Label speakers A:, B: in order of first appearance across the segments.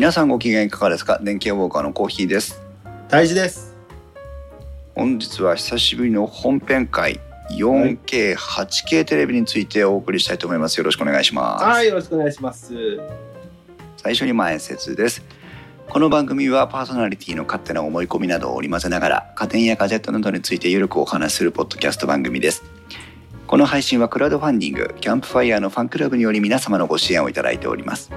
A: 皆さんご機嫌いかがですか？電気屋ウォーカーのコーヒーです。
B: 大事です。
A: 本日は久しぶりの本編会 4K、8K テレビについてお送りしたいと思います。よろしくお願いします、
B: はい、よろしくお願いします。
A: 最初に前説です。この番組はパーソナリティの勝手な思い込みなどを織り交ぜながら家電やガジェットなどについてゆるくお話しするポッドキャスト番組です。この配信はクラウドファンディングキャンプファイヤーのファンクラブにより皆様のご支援をいただいております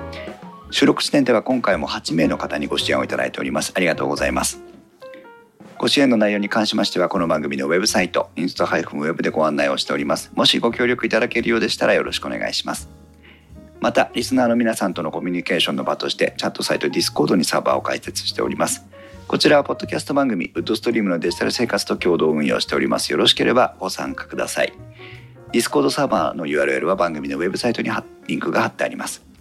A: 収録時点では今回も8名の方にご支援をいただいております。ありがとうございます。ご支援の内容に関しましてはこの番組のウェブサイトインスタ -web でご案内をしております。もしご協力いただけるようでしたらよろしくお願いします。またリスナーの皆さんとのコミュニケーションの場としてチャットサイト Discord にサーバーを開設しております。こちらはポッドキャスト番組ウッドストリームのデジタル生活と共同運用しております。よろしければご参加ください。Discord サーバーの URL は番組のウェブサイトにリンクが貼ってあります。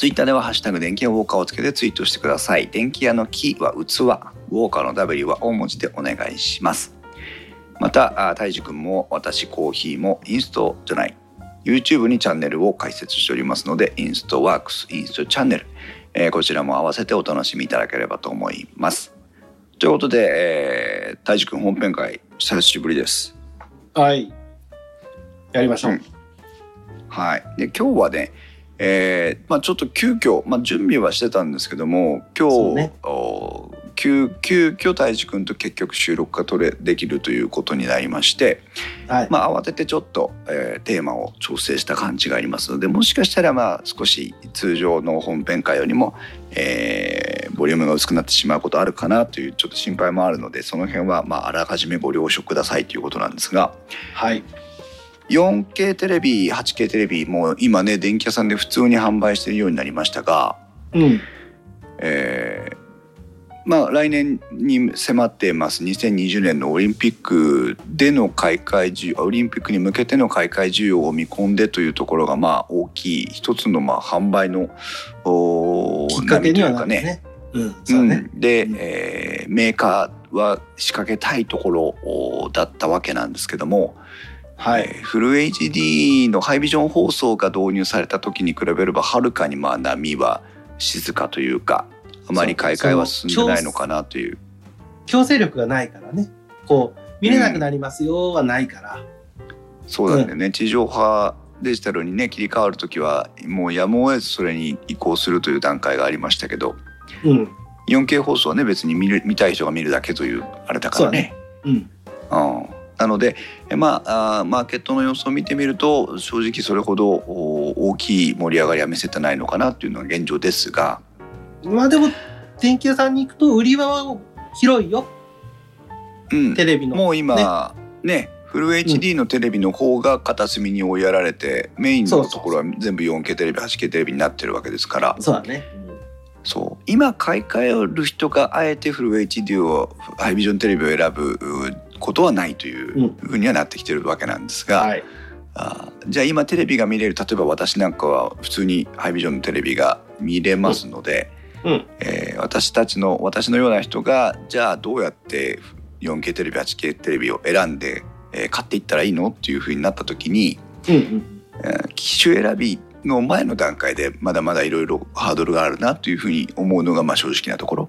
A: ツイッターではハッシュタグ電気屋ウォーカーをつけてツイートしてください。電気屋の木は器ウォーカーの W は大文字でお願いします。またあ大樹くんも私コーヒーもインストじゃない。YouTube にチャンネルを開設しておりますのでインストワークスインストチャンネル、えーこちらも合わせてお楽しみいただければと思います。ということで、えー、大樹くん本編会久しぶりです。
B: はい。やりましょう。
A: うん。はい。で今日はねえーまあ、ちょっと急遽、まあ、準備はしてたんですけども今日、
B: ね
A: お急急遽大地君と結局収録が取れできるということになりまして、
B: はい。
A: まあ、慌ててちょっと、えーテーマを調整した感じがありますのでもしかしたらまあ少し通常の本編会よりも、えーボリュームが薄くなってしまうことあるかなというちょっと心配もあるのでその辺はまああらかじめご了承くださいということなんですが。
B: はい。
A: 4K テレビ 8K テレビもう今ね電気屋さんで普通に販売しているようになりましたが、
B: うん。
A: えーまあ来年に迫っています2020年のオリンピックでの開会需要オリンピックに向けての開会需要を見込んでというところがまあ大きい一つのまあ販売のお
B: きっかけにはなるね。うん。そうね。
A: うん、で、
B: うん
A: えーメーカーは仕掛けたいところおだったわけなんですけども、
B: はい。
A: えーフル HD のハイビジョン放送が導入された時に比べればはるかにまあ波は静かというかあまり買い替えは進んでないのかなという
B: 強制力がないからね。こう、見れなくなりますよはないから。
A: そうなんだよね、地上波デジタルにね切り替わる時はもうやむを得ずそれに移行するという段階がありましたけど
B: うん。
A: 4K 放送はね別に見る見たい人が見るだけというあれだからね。
B: うん。
A: うんなのでえまあマーケットの様子を見てみると正直それほどお大きい盛り上がりは見せてないのかなっていうのが現状ですが、
B: まあでも、電気屋さんに行くと売り場は広いよ。
A: うん、
B: テレビの。
A: もう今ね。フル HD のテレビの方が片隅に追いやられて、メインのところは全部 4K テレビ 8K テレビになってるわけですから。
B: そうだね。
A: そう。今買い替える人があえてフル HD をハイビジョンテレビを選ぶうことはないというふうにはなってきてるわけなんですが、
B: はい。
A: あーじゃあ今テレビが見れる例えば私なんかは普通にハイビジョンのテレビが見れますので、
B: うん。
A: えー私たちの私のような人がじゃあどうやって 4K テレビ 8K テレビを選んで、えー買っていったらいいのっていうふうになった時に、
B: うんうん。
A: えー機種選びの前の段階でまだまだいろいろハードルがあるなというふうに思うのがまあ正直なところ。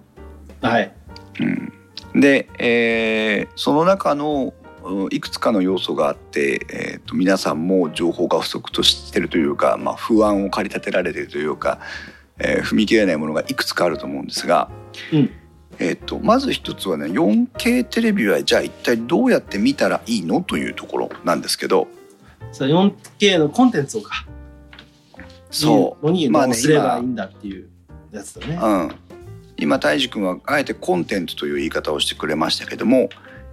B: はい。
A: うん、で、えーその中のうんいくつかの要素があって、えーと皆さんも情報が不足としてるというか、まあ、不安を駆り立てられてるというか、えー踏み切れないものがいくつかあると思うんですが、
B: うん
A: えー、とまず一つはね 4K テレビはじゃあ一体どうやって見たらいいのというところなんですけど
B: そう 4K のコンテンツをか。
A: そう
B: のにすればいいんだっていうやつだね。
A: うん、今泰治君はあえてコンテンツという言い方をしてくれましたけども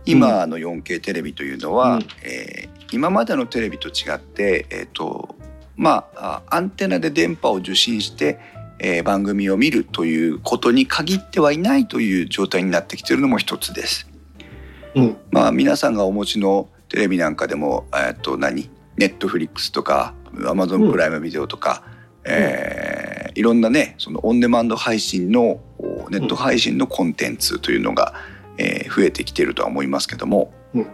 A: 今の 4K テレビというのは、
B: うん
A: えー今までのテレビと違って、えーとまああアンテナで電波を受信して、えー番組を見るということに限ってはいないという状態になってきているのも一つです。
B: うん。
A: まあ、皆さんがお持ちのテレビなんかでも、えっと何？ネットフリックスとかアマゾンプライムビデオとか、えーいろんなねそのオンデマンド配信のおネット配信のコンテンツというのが、えー増えてきているとは思いますけども、
B: うん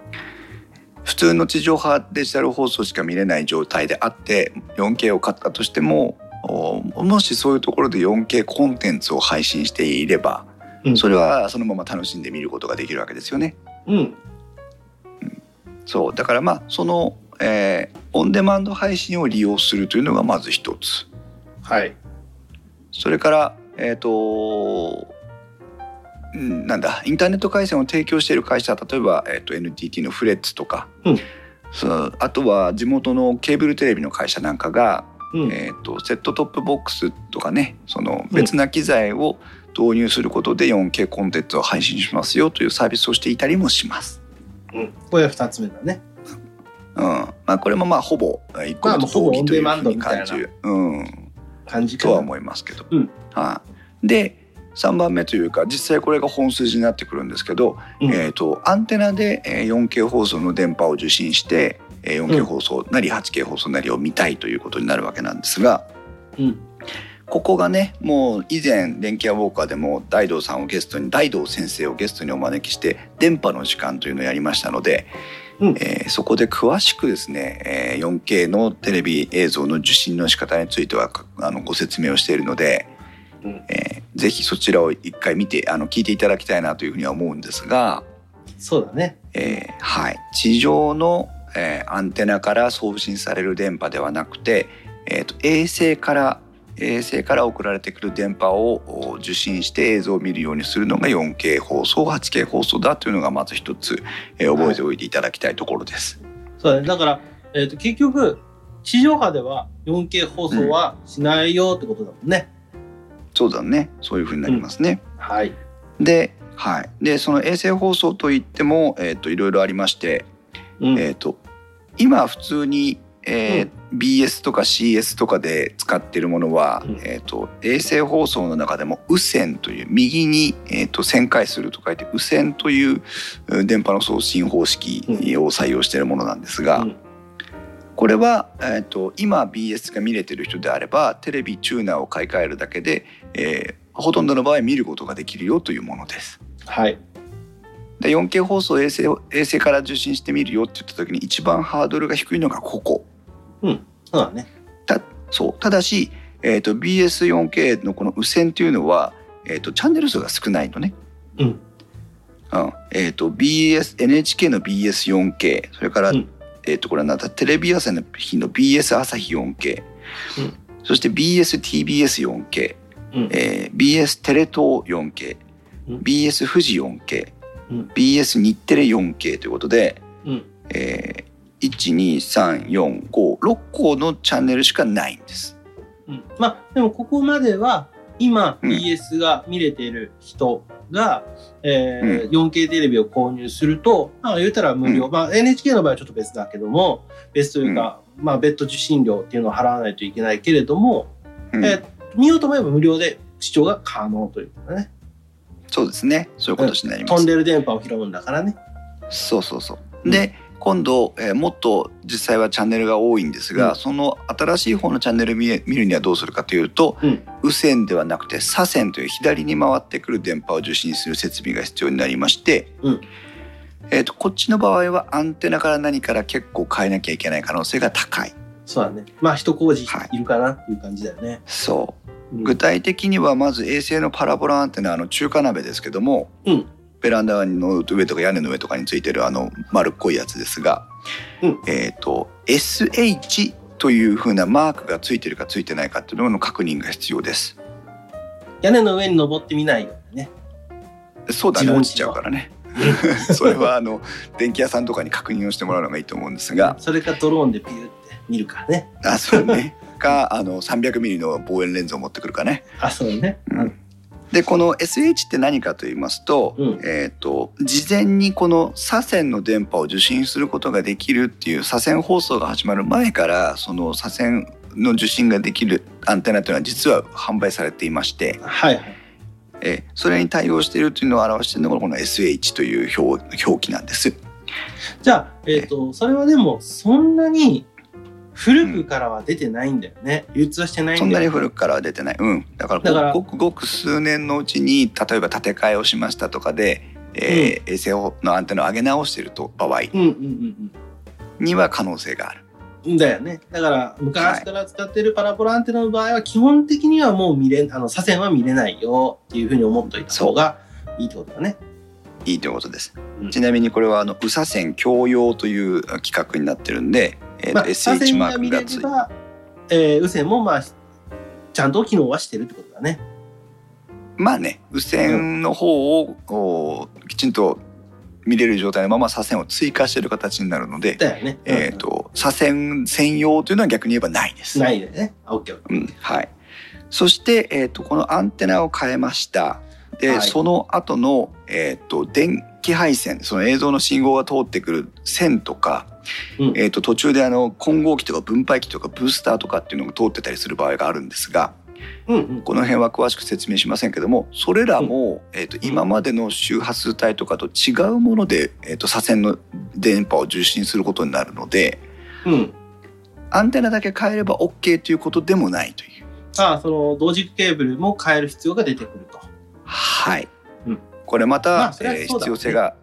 A: 普通の地上波デジタル放送しか見れない状態であって 4K を買ったとしてもおもしそういうところで 4K コンテンツを配信していれば、
B: うん
A: それはそのまま楽しんで見ることができるわけですよね。
B: うん。
A: そうだからまあその、えーオンデマンド配信を利用するというのがまず一つ
B: はい。
A: それからえっ、とうんなんだインターネット回線を提供している会社例えば、えー、と NTT のフレッツとか、
B: うん
A: そうあとは地元のケーブルテレビの会社なんかが、
B: うん。
A: えー、とセットトップボックスとかねその別な機材を導入することで 4K コンテンツを配信しますよというサービスをしていたりもします。
B: うん。これが二つ目だね。
A: うんまあ、これもまあほぼ一個ずつ大きいというふうに感じる、うん、
B: 感じ。
A: とは思いますけど。
B: うん
A: はい、で3番目というか実際これが本筋になってくるんですけど、
B: うん
A: えー、とアンテナでえー 4K 放送の電波を受信してえー 4K 放送なり 8K 放送なりを見たいということになるわけなんですが
B: うん。
A: ここがねもう以前電気屋ウォーカーでも大道さんをゲストに大道先生をゲストにお招きして電波の時間というのをやりましたので、
B: うん。
A: えーそこで詳しくですね、えー 4K のテレビ映像の受信の仕方についてはかあのご説明をしているので、
B: うん。
A: えーぜひそちらを一回見てあの聞いていただきたいなというふうには思うんですが、
B: そうだね。
A: えーはい、地上の、えーアンテナから送信される電波ではなくて、えーと衛星から衛星から送られてくる電波をお受信して映像を見るようにするのが 4K 放送 8K 放送だというのがまず一つ、えー覚えておいていただきたいところです。
B: そうだね。だから、えっ、と、結局、地上波では 4K 放送はしないよってことだもんね。
A: そうだねそういうふうになりますね。
B: はい。
A: で,、はい、でその衛星放送といっても、えー、といろいろありまして、
B: うん。
A: えー、と今普通に、えー BS とか CS とかで使っているものは、
B: うん
A: えー、と衛星放送の中でも右線という右に、えー、と旋回すると書いて右線といううん電波の送信方式を採用しているものなんですが、
B: うん
A: これは、えー、と今 BS が見れてる人であればテレビチューナーを買い替えるだけで、えーほとんどの場合見ることができるよというものです。
B: はい。
A: で 4K 放送を衛星衛星から受信してみるよって言った時に一番ハードルが低いのがここ。
B: そうだね。
A: そう。ただし、えー、と BS4K のこの右線というのは、えー、とチャンネル数が少ないのね。
B: うん。
A: うん。えー、と BS NHK の BS4K それから、
B: うん。
A: えー、とこれはなんだテレビ朝日の BS 朝日 4K、
B: うん。
A: そして BSTBS4K、
B: うん。
A: えー BS テレ東 4K、
B: うん。
A: BS 富士 4K、
B: うん。
A: BS 日テレ 4K ということで、
B: うん。
A: えー、12345個のチャンネルしかないんです。
B: うん。まあ、でもここまでは、今
A: うん
B: BS が見れてる人が、えー 4K テレビを購入すると、まあ言うたら無料。
A: う
B: まあ NHK の場合はちょっと別だけども、別というか、まあ別途受信料っていうのを払わないといけないけれども、
A: うん
B: えー見ようと思えば無料で視聴が可能ということだね。
A: そうですねそういうことになります。
B: 飛んでる電波を拾うんだからね。
A: そうそうそう。で今度、えーもっと実際はチャンネルが多いんですが、
B: うん。
A: その新しい方のチャンネル見見るにはどうするかというと、
B: うん。
A: 右線ではなくて左線という左に回ってくる電波を受信する設備が必要になりまして、
B: うん。
A: えー、とこっちの場合はアンテナから何から結構変えなきゃいけない可能性が高い。
B: そうだね。まあ一工事
A: はい。
B: いるかなっていう感じだよね。
A: そう。
B: うん。
A: 具体的にはまず衛星のパラボラアンテナの中華鍋ですけども、
B: うん
A: ベランダの上とか屋根の上とかについてるあの丸っこいやつですが、
B: うん
A: えっ、と SH というふうなマークがついてるかついてないかっていうのの確認が必要です。
B: 屋根の上に登ってみないよね。
A: そうだね落ちちゃうからね。それはあの電気屋さんとかに確認をしてもらうのがいいと思うんですが、
B: それかドローンでピューって見るからね。
A: あそうね。かあの300ミリの望遠レンズを持ってくるかね。
B: あ、そうね。
A: うんでこの SH って何かと言いますと,、
B: うん
A: えー、と事前にこの左線の電波を受信することができるっていう左線放送が始まる前からその左線の受信ができるアンテナというのは実は販売されていまして、
B: はいはい。
A: えーそれに対応しているというのを表しているのがこの SH という表表記なんです。
B: じゃあ、えっ、と、それはでも、そんなに古くからは出てないんだよね。流通はしてないんだよ
A: そんなに古くからは出てない。うん。だからごくごく数年のうちに例えば建て替えをしましたとかで、えー衛星のアンテナを上げ直していると場合には可能性がある。
B: うん。だよね。だから、昔から使ってるパラボラアンテナの場合は、基本的にはもう見れ、あの、左遷は見れないよっていうふうに思っといた方がいいってことだね。
A: いいということです。
B: うん
A: ちなみにこれはあの、宇佐線共用という企画になってるんで、えーと
B: まあ、左
A: SH マークがつい
B: れれば、えー、右遷もまあ、ちゃんと機能はしてるってことだね。
A: まあね、右線の方をこうきちんと見れる状態のまま左遷を追加している形になるので、
B: だよね。
A: えっ、と、左遷専用というのは逆に言えばないです。
B: ないでね。あオッケー
A: うん、はい。そして、えっ、と、このアンテナを変えました。で、
B: はい
A: その後の、えっ、と、電気配線、その映像の信号が通ってくる線とか、
B: うん
A: えっ、と、途中であの、混合機とか分配機とかブースターとかっていうのが通ってたりする場合があるんですが、
B: ー。うんうん。
A: この辺は詳しく説明しませんけども、それらも、えっ、と、今までの周波数帯とかと違うもので、えっ、と、左遷の電波を受信することになるので、
B: うん。
A: アンテナだけ変えれば OK ということでもないという。
B: ああ、その、同軸ケーブルも変える必要が出てくると。
A: はい。
B: うん
A: これまた、
B: まあ
A: え必要性が、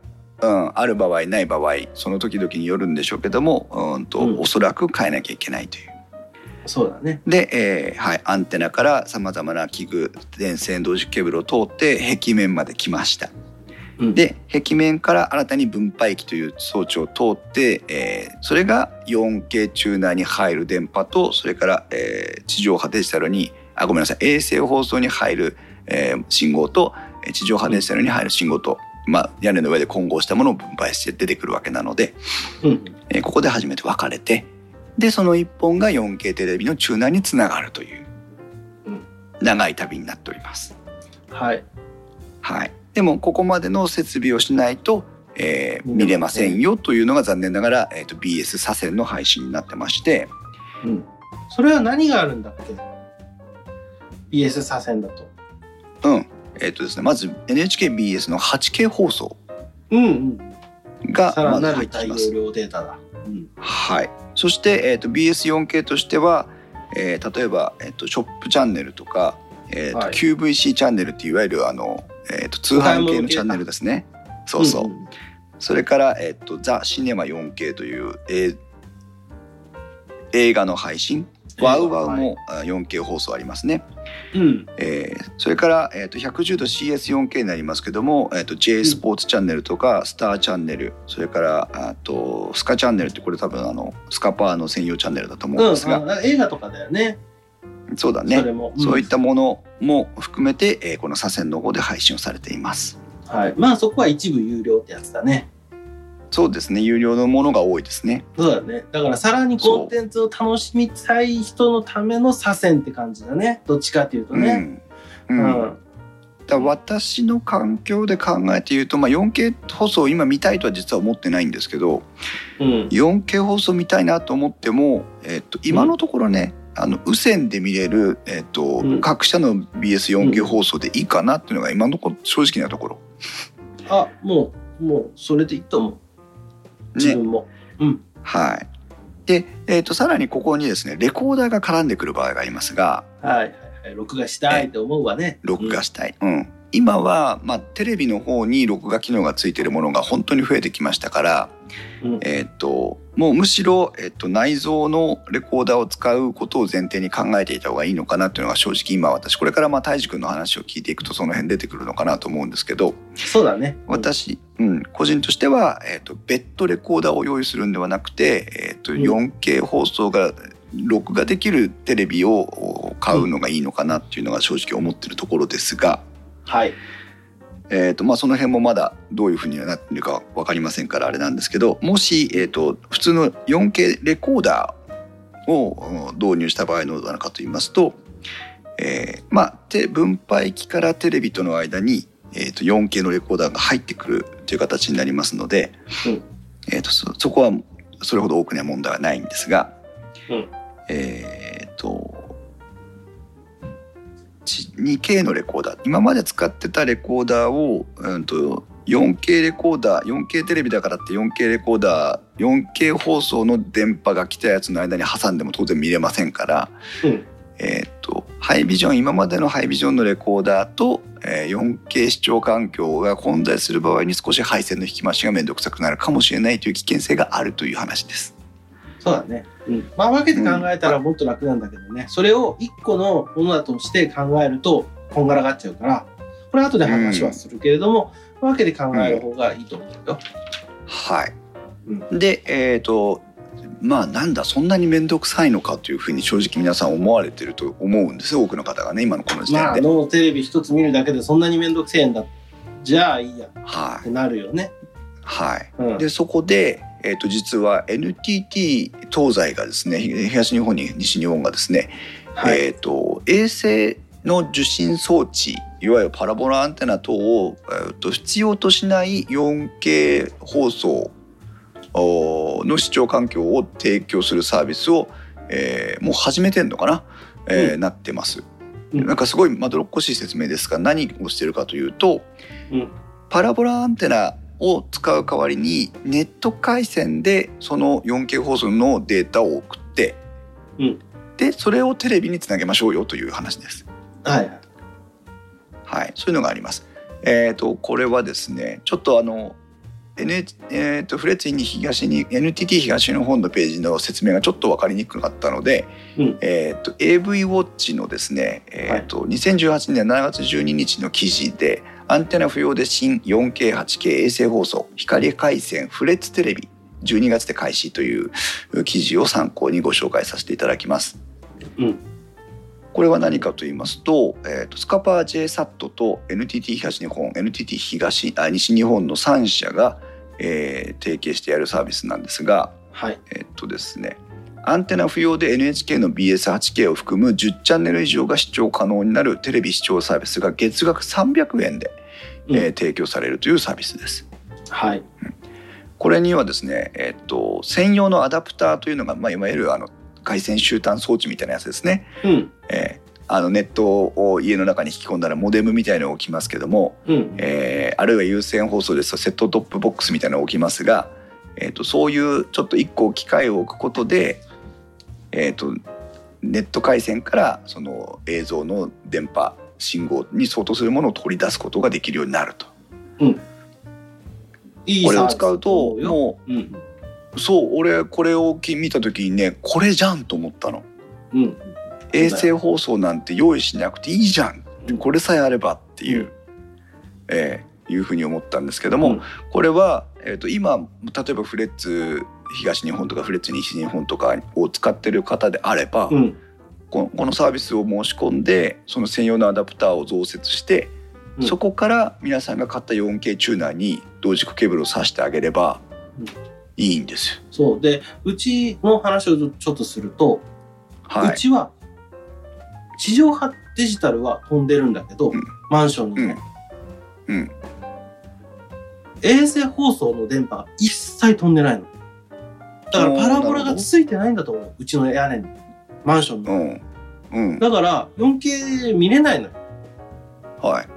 A: うん、ある場合ない場合その時々によるんでしょうけどもうんと、
B: うん
A: おそらく変えなきゃいけないという。
B: そうだね。
A: で、えーはい、アンテナからさまざまな器具電線同時ケーブルを通って壁面まで来ました。
B: うん、
A: で壁面から新たに分配器という装置を通って、えーそれが 4K チューナーに入る電波とそれから、えー地上波デジタルにあごめんなさい衛星放送に入る、えー信号とえー地上波デジタルに入る信号と、まあ、屋根の上で混合したものを分配して出てくるわけなので、
B: うん。
A: えーここで初めて分かれてでその1本が 4K テレビのチューナーにつながるという
B: うん
A: 長い旅になっております。
B: はい。
A: はい、でもここまでの設備をしないと、えー見れませんよというのが残念ながら、えー、と BS 左遷の配信になってまして
B: うん。それは何があるんだっけ ?BS 左遷だと。
A: うんえっ、とですねまず NHKBS の 8K 放送。がまず入ってきます。はい、そして、えー、と BS4K としては、えー例えば、えー、とショップチャンネルとか、えーと
B: はい
A: QVC チャンネルっていわゆるあの、えー、と通販系のチャンネルですね。そうそう、
B: んん
A: それから、えっと、ザ・シネマ 4K という、えー映画の配信、ワウワウも、あ 4K 放送ありますね。
B: うん。
A: えーそれから、えー、と110度 CS4K になりますけども、えー、と J スポーツチャンネルとか、スターチャンネル、それからあとスカチャンネルってこれ多分あのスカパーの専用チャンネルだと思うん
B: うん、
A: ですが、
B: あ映画とかだよね。
A: そうだね
B: それも。ん
A: そういったものも含めて、えーこの左遷の方で配信をされています。
B: はい。まあそこは一部有料ってやつだね。
A: そうですね有料のものが多いですね。
B: そうだね。だからさらにコンテンツを楽しみたい人のための左遷って感じだね。どっちかっていうとね。
A: う
B: うんん。
A: うんだ私の環境で考えて言うと、まあ、4K 放送を今見たいとは実は思ってないんですけど
B: うん。
A: 4K 放送見たいなと思っても、えっと今のところね、あの無線で見れる、えっと
B: うん
A: 各社の BS4K 放送でいいかなっていうのが今のところ正直なところ。
B: あ、もう、もう、それでいいと思う。自
A: ね
B: 分も。うん。
A: はい、で、えっとさらにここにですねレコーダーが絡んでくる場合がありますが
B: はい。録画したいと思うわね。
A: 録画したい。うん今は、まあ、テレビの方に録画機能がついているものが本当に増えてきましたから、
B: うん。
A: えっ、ともうむしろ、えっと内蔵のレコーダーを使うことを前提に考えていた方がいいのかなっていうのが正直今私これからまあ泰治君の話を聞いていくとその辺出てくるのかなと思うんですけど
B: そうだね。
A: 私、うん、個人としては、えっと別途レコーダーを用意するんではなくて、えっと
B: うん
A: 4K 放送が録画できるテレビを買うのがいいのかなっていうのが正直思ってるところですが、
B: はい。
A: えーとまあ、その辺もまだどういうふうになっているか分かりませんからあれなんですけどもし、えー、と普通の 4K レコーダーをうん導入した場合どうなのかと言いますと、えーまあ、て分配器からテレビとの間に、えー、と 4K のレコーダーが入ってくるという形になりますので、
B: うん
A: えー、とそそこはそれほど多くには問題はないんですが、
B: うん
A: えっ、とち 2K のレコーダー今まで使ってたレコーダーを、うん、と 4K レコーダー 4K テレビだからって 4K レコーダー 4K 放送の電波が来たやつの間に挟んでも当然見れませんから、
B: うん。
A: えー、とハイビジョン今までのハイビジョンのレコーダーと、えー 4K 視聴環境が混在する場合に少し配線の引き回しが面倒くさくなるかもしれないという危険性があるという話です。
B: そうだね。うん。まあ分けて考えたらもっと楽なんだけどね。それを一個のものだとして考えると、こんがらがっちゃうから、これ後で話はするけれども、分けて考える方がいいと思うよ。
A: はい。
B: う
A: で、えっ、と、まあなんだそんなに面倒くさいのかというふうに正直皆さん思われてると思うんですよ多くの方がね今のこの時
B: まあ、
A: 点で。
B: 脳テレビ一つ見るだけでそんなに面倒くせえんだ。じゃあいいやって
A: はい、
B: なるよね。
A: はい、
B: うん。
A: でそこで、えー、と実は NTT 東西がですね東日本に西日本がですね、
B: はい。
A: えー、と衛星の受信装置いわゆるパラボラアンテナ等を、えー、と必要としない 4K 放送おの視聴環境を提供するサービスを、えーもう始めてんのかな、えー
B: う
A: なってます。
B: うん
A: なんかすごいまどろっこしい説明ですが何をしてるかというと、
B: うん
A: パラボラアンテナを使う代わりにネット回線でその 4K 放送のデータを送って、
B: うん
A: でそれをテレビにつなげましょうよという話です。
B: はいはい。
A: はい、そういうのがあります。えっ、とこれはですねちょっとあの N えー、とフレッツに東に NTT 東日本のページの説明がちょっと分かりにくかったので、
B: うん
A: えー、と AV ウォッチのですね、えーと2018年7月12日の記事でアンテナ不要で新 4K8K 衛星放送光回線フレッツテレビ12月で開始という記事を参考にご紹介させていただきます。
B: うん
A: これは何かと言いますと,、えー、とスカパー JSAT と NTT 東日本 NTT 東あ西日本の3社が、えー提携してやるサービスなんですが、
B: はい。
A: えっとですね、アンテナ不要で NHK の BS8K を含む10チャンネル以上が視聴可能になるテレビ視聴サービスが月額300円で、
B: うん
A: えー提供されるというサービスです。
B: はい。
A: これにはですね、えっと専用のアダプターというのが、まあ、いわゆるあの回線終端装置みたいなやつですね。
B: うん。
A: えーあのネットを家の中に引き込んだらモデムみたいなのが置きますけども、
B: うん。
A: えーあるいは有線放送ですとセットトップボックスみたいなのが置きますが、えー、とそういうちょっと一個機械を置くことで、えー、とネット回線からその映像の電波信号に相当するものを取り出すことができるようになると。
B: いい
A: これを使うと。も
B: うん。
A: うそう俺これを見た時にねこれじゃんと思ったの。
B: うん。
A: 衛星放送なんて用意しなくていいじゃん
B: うん
A: これさえあればっていう、
B: うん
A: えーいうふうに思ったんですけども、
B: うん
A: これは、えー、と今例えばフレッツ東日本とかフレッツ西日本とかを使ってる方であれば、
B: うん。
A: このサービスを申し込んでその専用のアダプターを増設して、
B: うん
A: そこから皆さんが買った 4K チューナーに同軸ケーブルを挿してあげれば
B: うん
A: いいんですよ。
B: そう。で、うちの話をちょっとすると、
A: はい、
B: うちは、地上波デジタルは飛んでるんだけど、
A: うん
B: マンションにね、
A: うん、
B: 衛星放送の電波が一切飛んでないの。だからパラボラがついてないんだと思う。うちの屋根に。マンションに。
A: うんうん
B: だから 4K 見れないのよ。
A: はい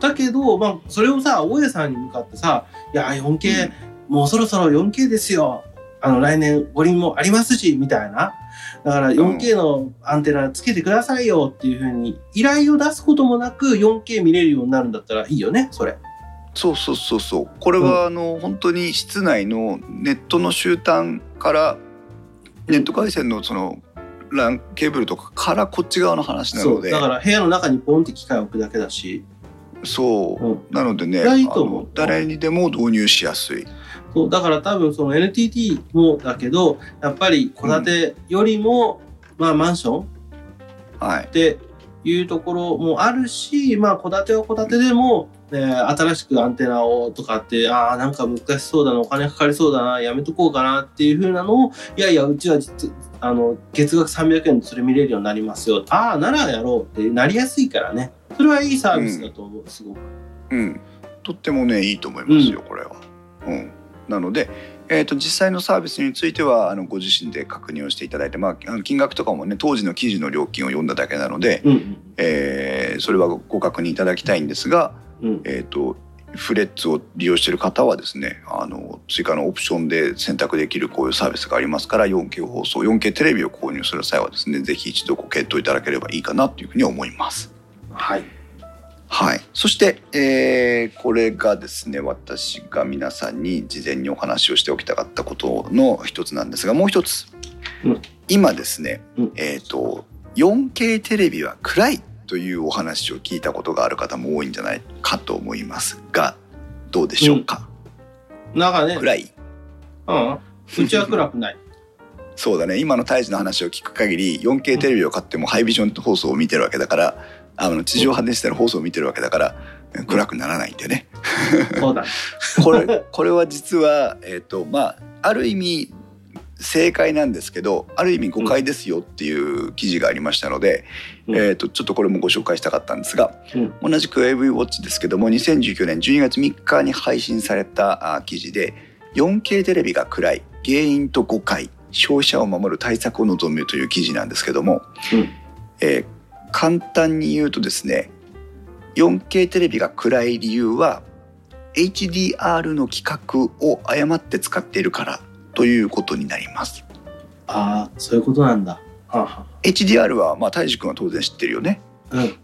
B: だけど、まあ、それをさ、大家さんに向かってさ、いや、4K、もうそろそろ 4K ですよ。あの、来年五輪もありますし、みたいな。だから 4K のアンテナつけてくださいよっていうふうに依頼を出すこともなく 4K 見れるようになるんだったらいいよね、それ。
A: そうそうそうそうこれはあの、本当に室内のネットの終端からネット回線のそのランケーブルとかからこっち側の話な。ので
B: だから部屋の中にポンって機械を置くだけだし。
A: そう、
B: うん
A: なのでね誰にでも導入しやすい。
B: そうだから多分その NTT もだけどやっぱり戸建てよりも、まあマンション
A: はい
B: っていうところもあるしまあ戸建ては戸建てでも、えー新しくアンテナをとかってああなんか難しそうだなお金かかりそうだなやめとこうかなっていう風なのをいやいやうちは実あの月額300円でそれ見れるようになりますよ。ああならやろうってなりやすいからね。それはいいサービスだと思う、すごく。
A: うん、とってもねいいと思いますよ、これは。うん、なので、えー、と実際のサービスについてはあのご自身で確認をしていただいて、まあ、あの金額とかもね当時の記事の料金を読んだだけなので、
B: うんうん。
A: えーそれはご確認いただきたいんですが、
B: うん。
A: えー、とフレッツを利用している方はですねあの追加のオプションで選択できるこういうサービスがありますから 4K 放送 4K テレビを購入する際はですねぜひ一度ご検討いただければいいかなというふうに思います。
B: はい。
A: はい、そして、えーこれがですね私が皆さんに事前にお話をしておきたかったことの一つなんですがもう一つ、
B: うん。
A: 今ですね、
B: うん。
A: えっ、と 4K テレビは暗いというお話を聞いたことがある方も多いんじゃないかと思いますがどうでしょうか、
B: なんかね、
A: 暗い
B: うん。うちは暗くない。
A: そうだね今の胎児の話を聞く限り 4K テレビを買ってもハイビジョン放送を見てるわけだからあの地上波デジタル放送を見てるわけだから暗くならないんだよね。
B: そうだね。
A: これこれは実は、えーとまあ、ある意味正解なんですけどある意味誤解ですよっていう記事がありましたので、
B: うん。
A: えー、とちょっとこれもご紹介したかったんですが、
B: うん。
A: 同じく AV ウォッチですけども2019年12月3日に配信されたあ記事で 4K テレビが暗い原因と誤解消費者を守る対策を望むという記事なんですけども、
B: うん。
A: えー簡単に言うとですね 4K テレビが暗い理由は HDR の規格を誤って使っているからということになります。
B: ああ、そういうことなんだ。はあは
A: HDR はまあ大志くんは当然知ってるよね。
B: あうん。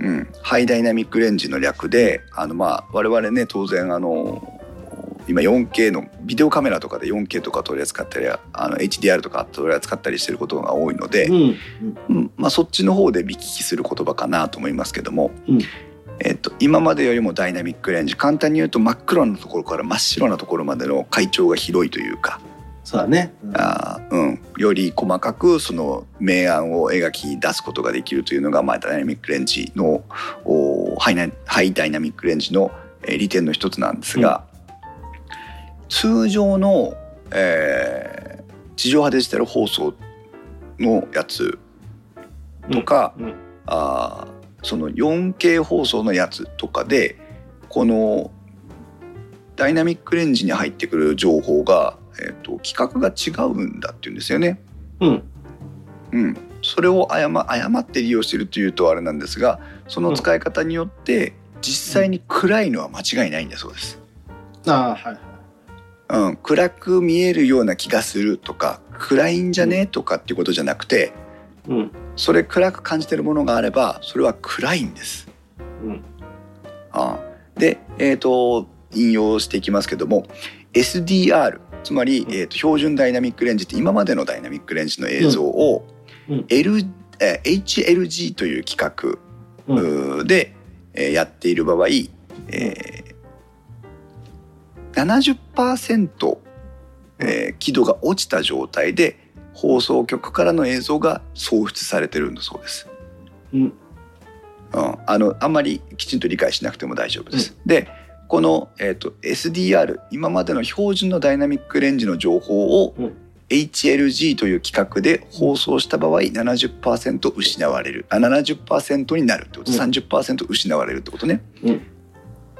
A: うん、ハイダイナミックレンジの略であのまあ我々ね当然あの今 4K のビデオカメラとかで 4K とか取り扱ったりあの HDR とか取り扱ったりしてることが多いので、
B: うん。
A: うんまあ、そっちの方で見聞きする言葉かなと思いますけども、
B: うん
A: えっと、今までよりもダイナミックレンジ。簡単に言うと真っ黒なところから真っ白なところまでの階調が広いというか、
B: そうだね。うん。
A: あーうん、より細かくその明暗を描き出すことができるというのが、まあ、ダイナミックレンジのおハイナハイダイナミックレンジのえー利点の一つなんですが、通常の、えー地上波デジタル放送のやつとか、
B: うん。うん。
A: あーその 4K 放送のやつとかでこのダイナミックレンジに入ってくる情報が、えー、と規格が違うんだっていうんですよね。
B: うん。
A: うん、それを誤誤って利用してるというとあれなんですがその使い方によって実際に暗いのは間違いないんだそうです。
B: ああ、はいはい。
A: うん、暗く見えるような気がするとか暗いんじゃね？とかっていうことじゃなくて
B: うん。
A: それ暗く感じてるものがあればそれは暗いんです。
B: うん。
A: ああ。で、えー、と引用していきますけども SDR つまり、えー、と標準ダイナミックレンジって今までのダイナミックレンジの映像を、L えー HLG という規格で、えーやっている場合、えー、70%、えー輝度が落ちた状態で放送局からの映像が送出されてるんだそうです。
B: うん。
A: うん、あのあんまりきちんと理解しなくても大丈夫です。でこの、えー、と SDR 今までの標準のダイナミックレンジの情報を
B: うん
A: HLG という規格で放送した場合70%失われるあ70%になるってこと、
B: うん
A: 30%失われるってことね。
B: うん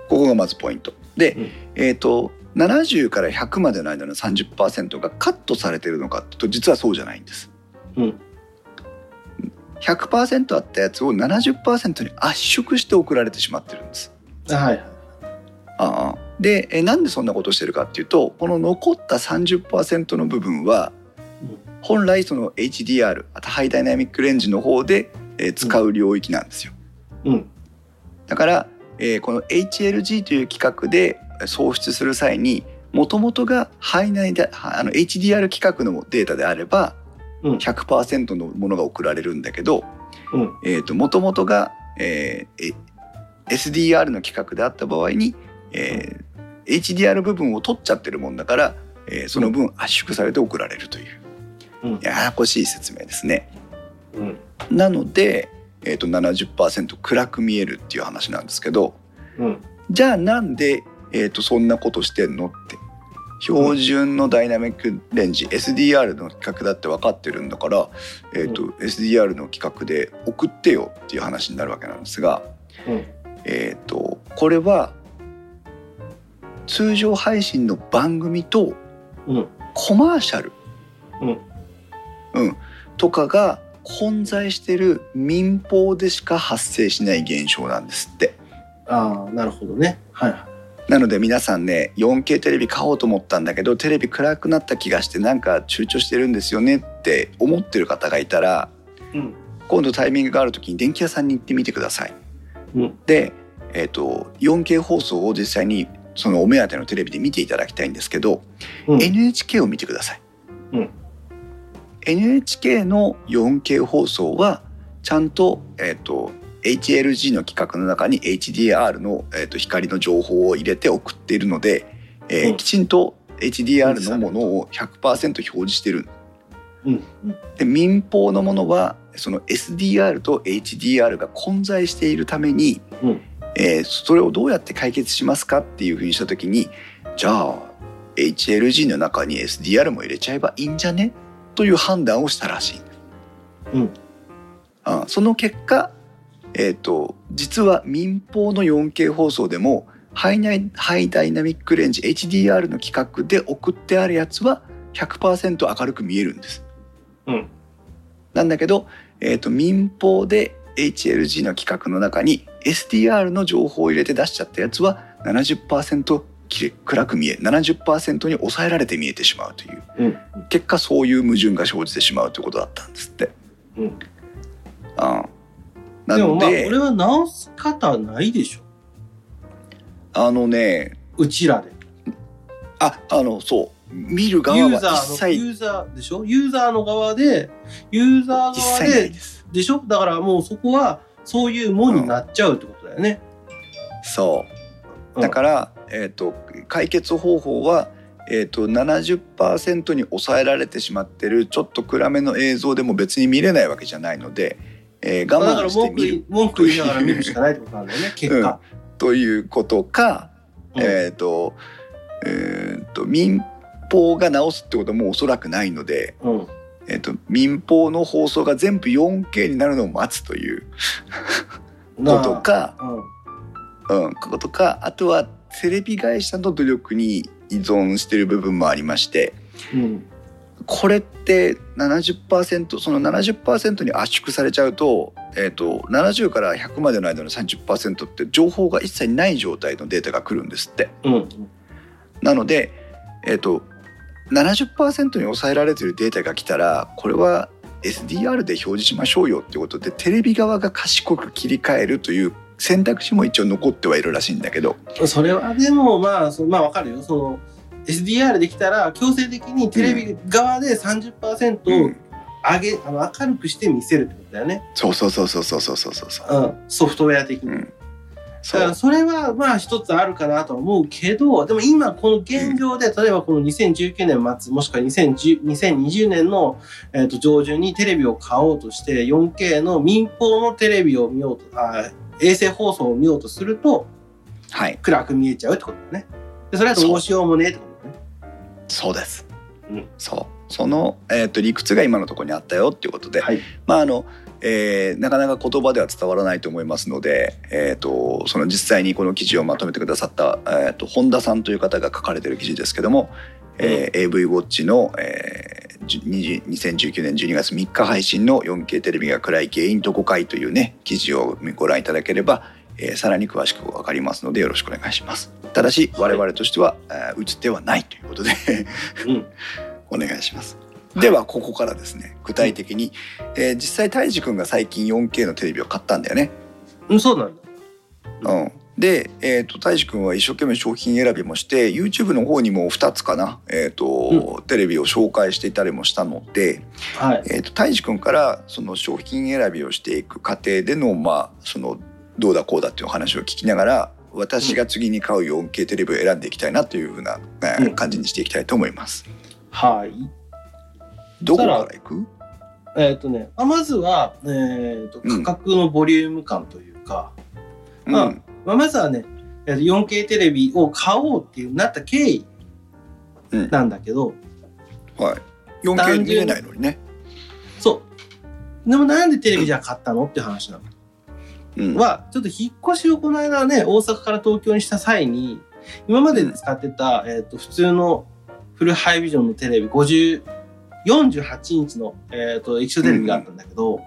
A: ここがまずポイント。で、
B: うん
A: えっ、と70から100までの間の30%がカットされてるのかと実はそうじゃないんです。
B: うん。
A: 100%あったやつを70%に圧縮して送られてしまってるんです。
B: はいはい。
A: ああでえなんでそんなことをしてるかっていうとこの残った30%の部分は
B: うん
A: 本来その HDR あとハイダイナミックレンジの方で、えー使う領域なんですよ。
B: うん。
A: だから、えーこの HLG という規格で送出する際にもともとがハイナイダあの HDR 規格のデータであれば
B: うん
A: 100%のものが送られるんだけどもともとが、えーえ SDR の規格であった場合に、えー HDR 部分を取っちゃってるもんだから、えーその分圧縮されて送られるという、
B: うん
A: ややこしい説明ですね。
B: うん。
A: なので、えー、と70%暗く見えるっていう話なんですけど
B: うん。
A: じゃあなんで、えー、とそんなことしてんのって標準のダイナミックレンジ SDR の規格だって分かってるんだから、えーと SDR の規格で送ってよっていう話になるわけなんですが、
B: うん。
A: えー、とこれは通常配信の番組と
B: うん。
A: コマーシャル、
B: うん
A: うんとかが混在してる民放でしか発生しない現象なんですって。
B: ああ、なるほどね。はいは
A: なので皆さんね 4K テレビ買おうと思ったんだけどテレビ暗くなった気がしてなんか躊躇してるんですよねって思ってる方がいたら
B: い。うん。
A: 今度タイミングがある時に電気屋さんに行ってみてください。
B: うん。
A: で、えー、と 4K 放送を実際にそのお目当てのテレビで見ていただきたいんですけど、
B: うん。
A: NHK を見てください。
B: うん
A: NHK の 4K 放送はちゃんと,、えー、と HLG の規格の中に HDR の、えー、と光の情報を入れて送っているので、えー
B: うん。
A: きちんと HDR のものを100%表示してる。
B: うん。
A: で民放のものはその SDR と HDR が混在しているために、
B: うん。
A: えーそれをどうやって解決しますかっていうふうにした時にじゃあ HLG の中に SDR も入れちゃえばいいんじゃね？という判断をしたらしい。
B: うん。
A: あその結果、えー、と実は民放の 4K 放送でもハイナイハイダイナミックレンジ HDR の規格で送ってあるやつは100%明るく見えるんです。
B: うん。
A: なんだけど、えー、と民放で HLG の規格の中に SDR の情報を入れて出しちゃったやつは70%きれ暗く見え70%に抑えられて見えてしまうという。
B: うん。
A: 結果そういう矛盾が生じてしまうということだったんですって。
B: うん。
A: あな
B: でもまあ俺は直す方ないでしょ。
A: あのね
B: うちらで。
A: ああのそう見る側
B: ユ
A: は
B: ーザーの
A: 一切
B: ユーザーでしょ？ユーザーの側でユーザー
A: 一
B: 側で
A: で
B: しょ？だからもうそこはそういうもんになっちゃうってことだよね、
A: そう。だから、えー、と解決方法は、えー、と70%に抑えられてしまってるちょっと暗めの映像でも別に見れないわけじゃないので、えー我慢して見る。
B: い文句言いながら見るしかないってことなんだよね結果、
A: ということか、
B: うん。
A: えっ、と,、えー、と民放が直すってことはもうおそらくないので、
B: うん。
A: えー、と民放の放送が全部 4K になるのを待つという ことか。
B: うん。
A: うん、ことかあとはテレビ会社の努力に依存している部分もありまして
B: うん
A: これって70%その70%に圧縮されちゃうと,、えー、と70から100までの間の30%って情報が一切ない状態のデータが来るんですって。
B: うん
A: なので、えー、と70%に抑えられているデータが来たらこれは SDR で表示しましょうよってことでテレビ側が賢く切り替えるという選択肢も一応残ってはいるらしいんだけど。
B: それはでもまあそまあわかるよその SDR できたら強制的にテレビ側で30%
A: うん
B: 上げ、あの明るくして見せるってことだよね、
A: そうそうそうそうそうそうそうそうそう。
B: うん、ソフトウェア的に。
A: うん。
B: だからそれはまあ一つあるかなとは思うけどでも今この現状で例えばこの2019年末もしくは2010 2020年の、えー、と上旬にテレビを買おうとして 4K の民放のテレビを見ようとあ衛星放送を見ようとすると
A: はい。
B: 暗く見えちゃうってことだね。でそれはどうしようもねえってこ。
A: そうです。
B: うん
A: そう。その、えー、と理屈が今のところにあったよっていうことで、
B: はい。
A: まああの、えーなかなか言葉では伝わらないと思いますので、えー、とその実際にこの記事をまとめてくださった、えー、と本田さんという方が書かれてる記事ですけども、えー AV ウォッチの、えーじ20 2019年12月3日配信の 4K テレビが暗い原因と誤解というね記事をご覧いただければ、えーさらに詳しく分かりますのでよろしくお願いします。ただし我々としては、えー映ってはないということで
B: うん。
A: お願いします。ではここからですね具体的に、えー実際たいじくんが最近 4K のテレビを買ったんだよね。
B: うん、そうなんだ。
A: うん、で、えー、とたいじくんは一生懸命商品選びもして YouTube の方にも2つかな、えーとテレビを紹介していたりもしたので、
B: はい。
A: えー、とたいじくんからその商品選びをしていく過程での,、まあ、そのどうだこうだっていうお話を聞きながら私が次に買う 4K テレビを選んでいきたいなというふうな、感じにしていきたいと思います。
B: はい。
A: どこから行く？
B: えっ、とね、あまずは、えっ、と、
A: うん
B: 価格のボリューム感というか、
A: うん
B: うんまあ、まずはね、えーと 4K テレビを買おうっていうなった経緯
A: うん
B: なんだけど、
A: はい、4K 見れないのにね。
B: そう。でもなんでテレビじゃ買ったのっていう話なの。
A: うん
B: は、ちょっと引っ越しをこの間ね、大阪から東京にした際に、今まで使ってた、えっ、と、普通のフルハイビジョンのテレビ、50、48インチの、えっ、と、液晶テレビがあったんだけど、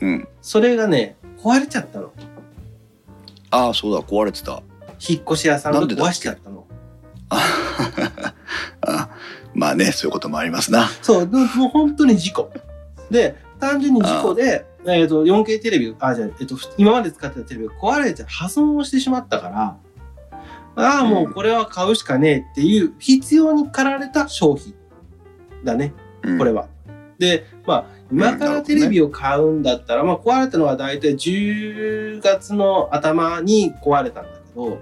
A: うん、
B: それがね、壊れちゃったの。
A: ああそうだ壊れてた。
B: 引っ越し屋さんが壊しちゃったの。
A: あまあねそういうこともありますな。
B: そう、でももう本当に事故。で、単純に事故で、えっ、と、4K テレビ、あ、じゃあ、えっ、と、今まで使ってたテレビが壊れて破損をしてしまったから、ああ、もうこれは買うしかねえっていう必要に駆られた商品だね、
A: うん
B: これは。で、まあ、今からテレビを買うんだったら、まあ、壊れたのは大体10月の頭に壊れたんだけど、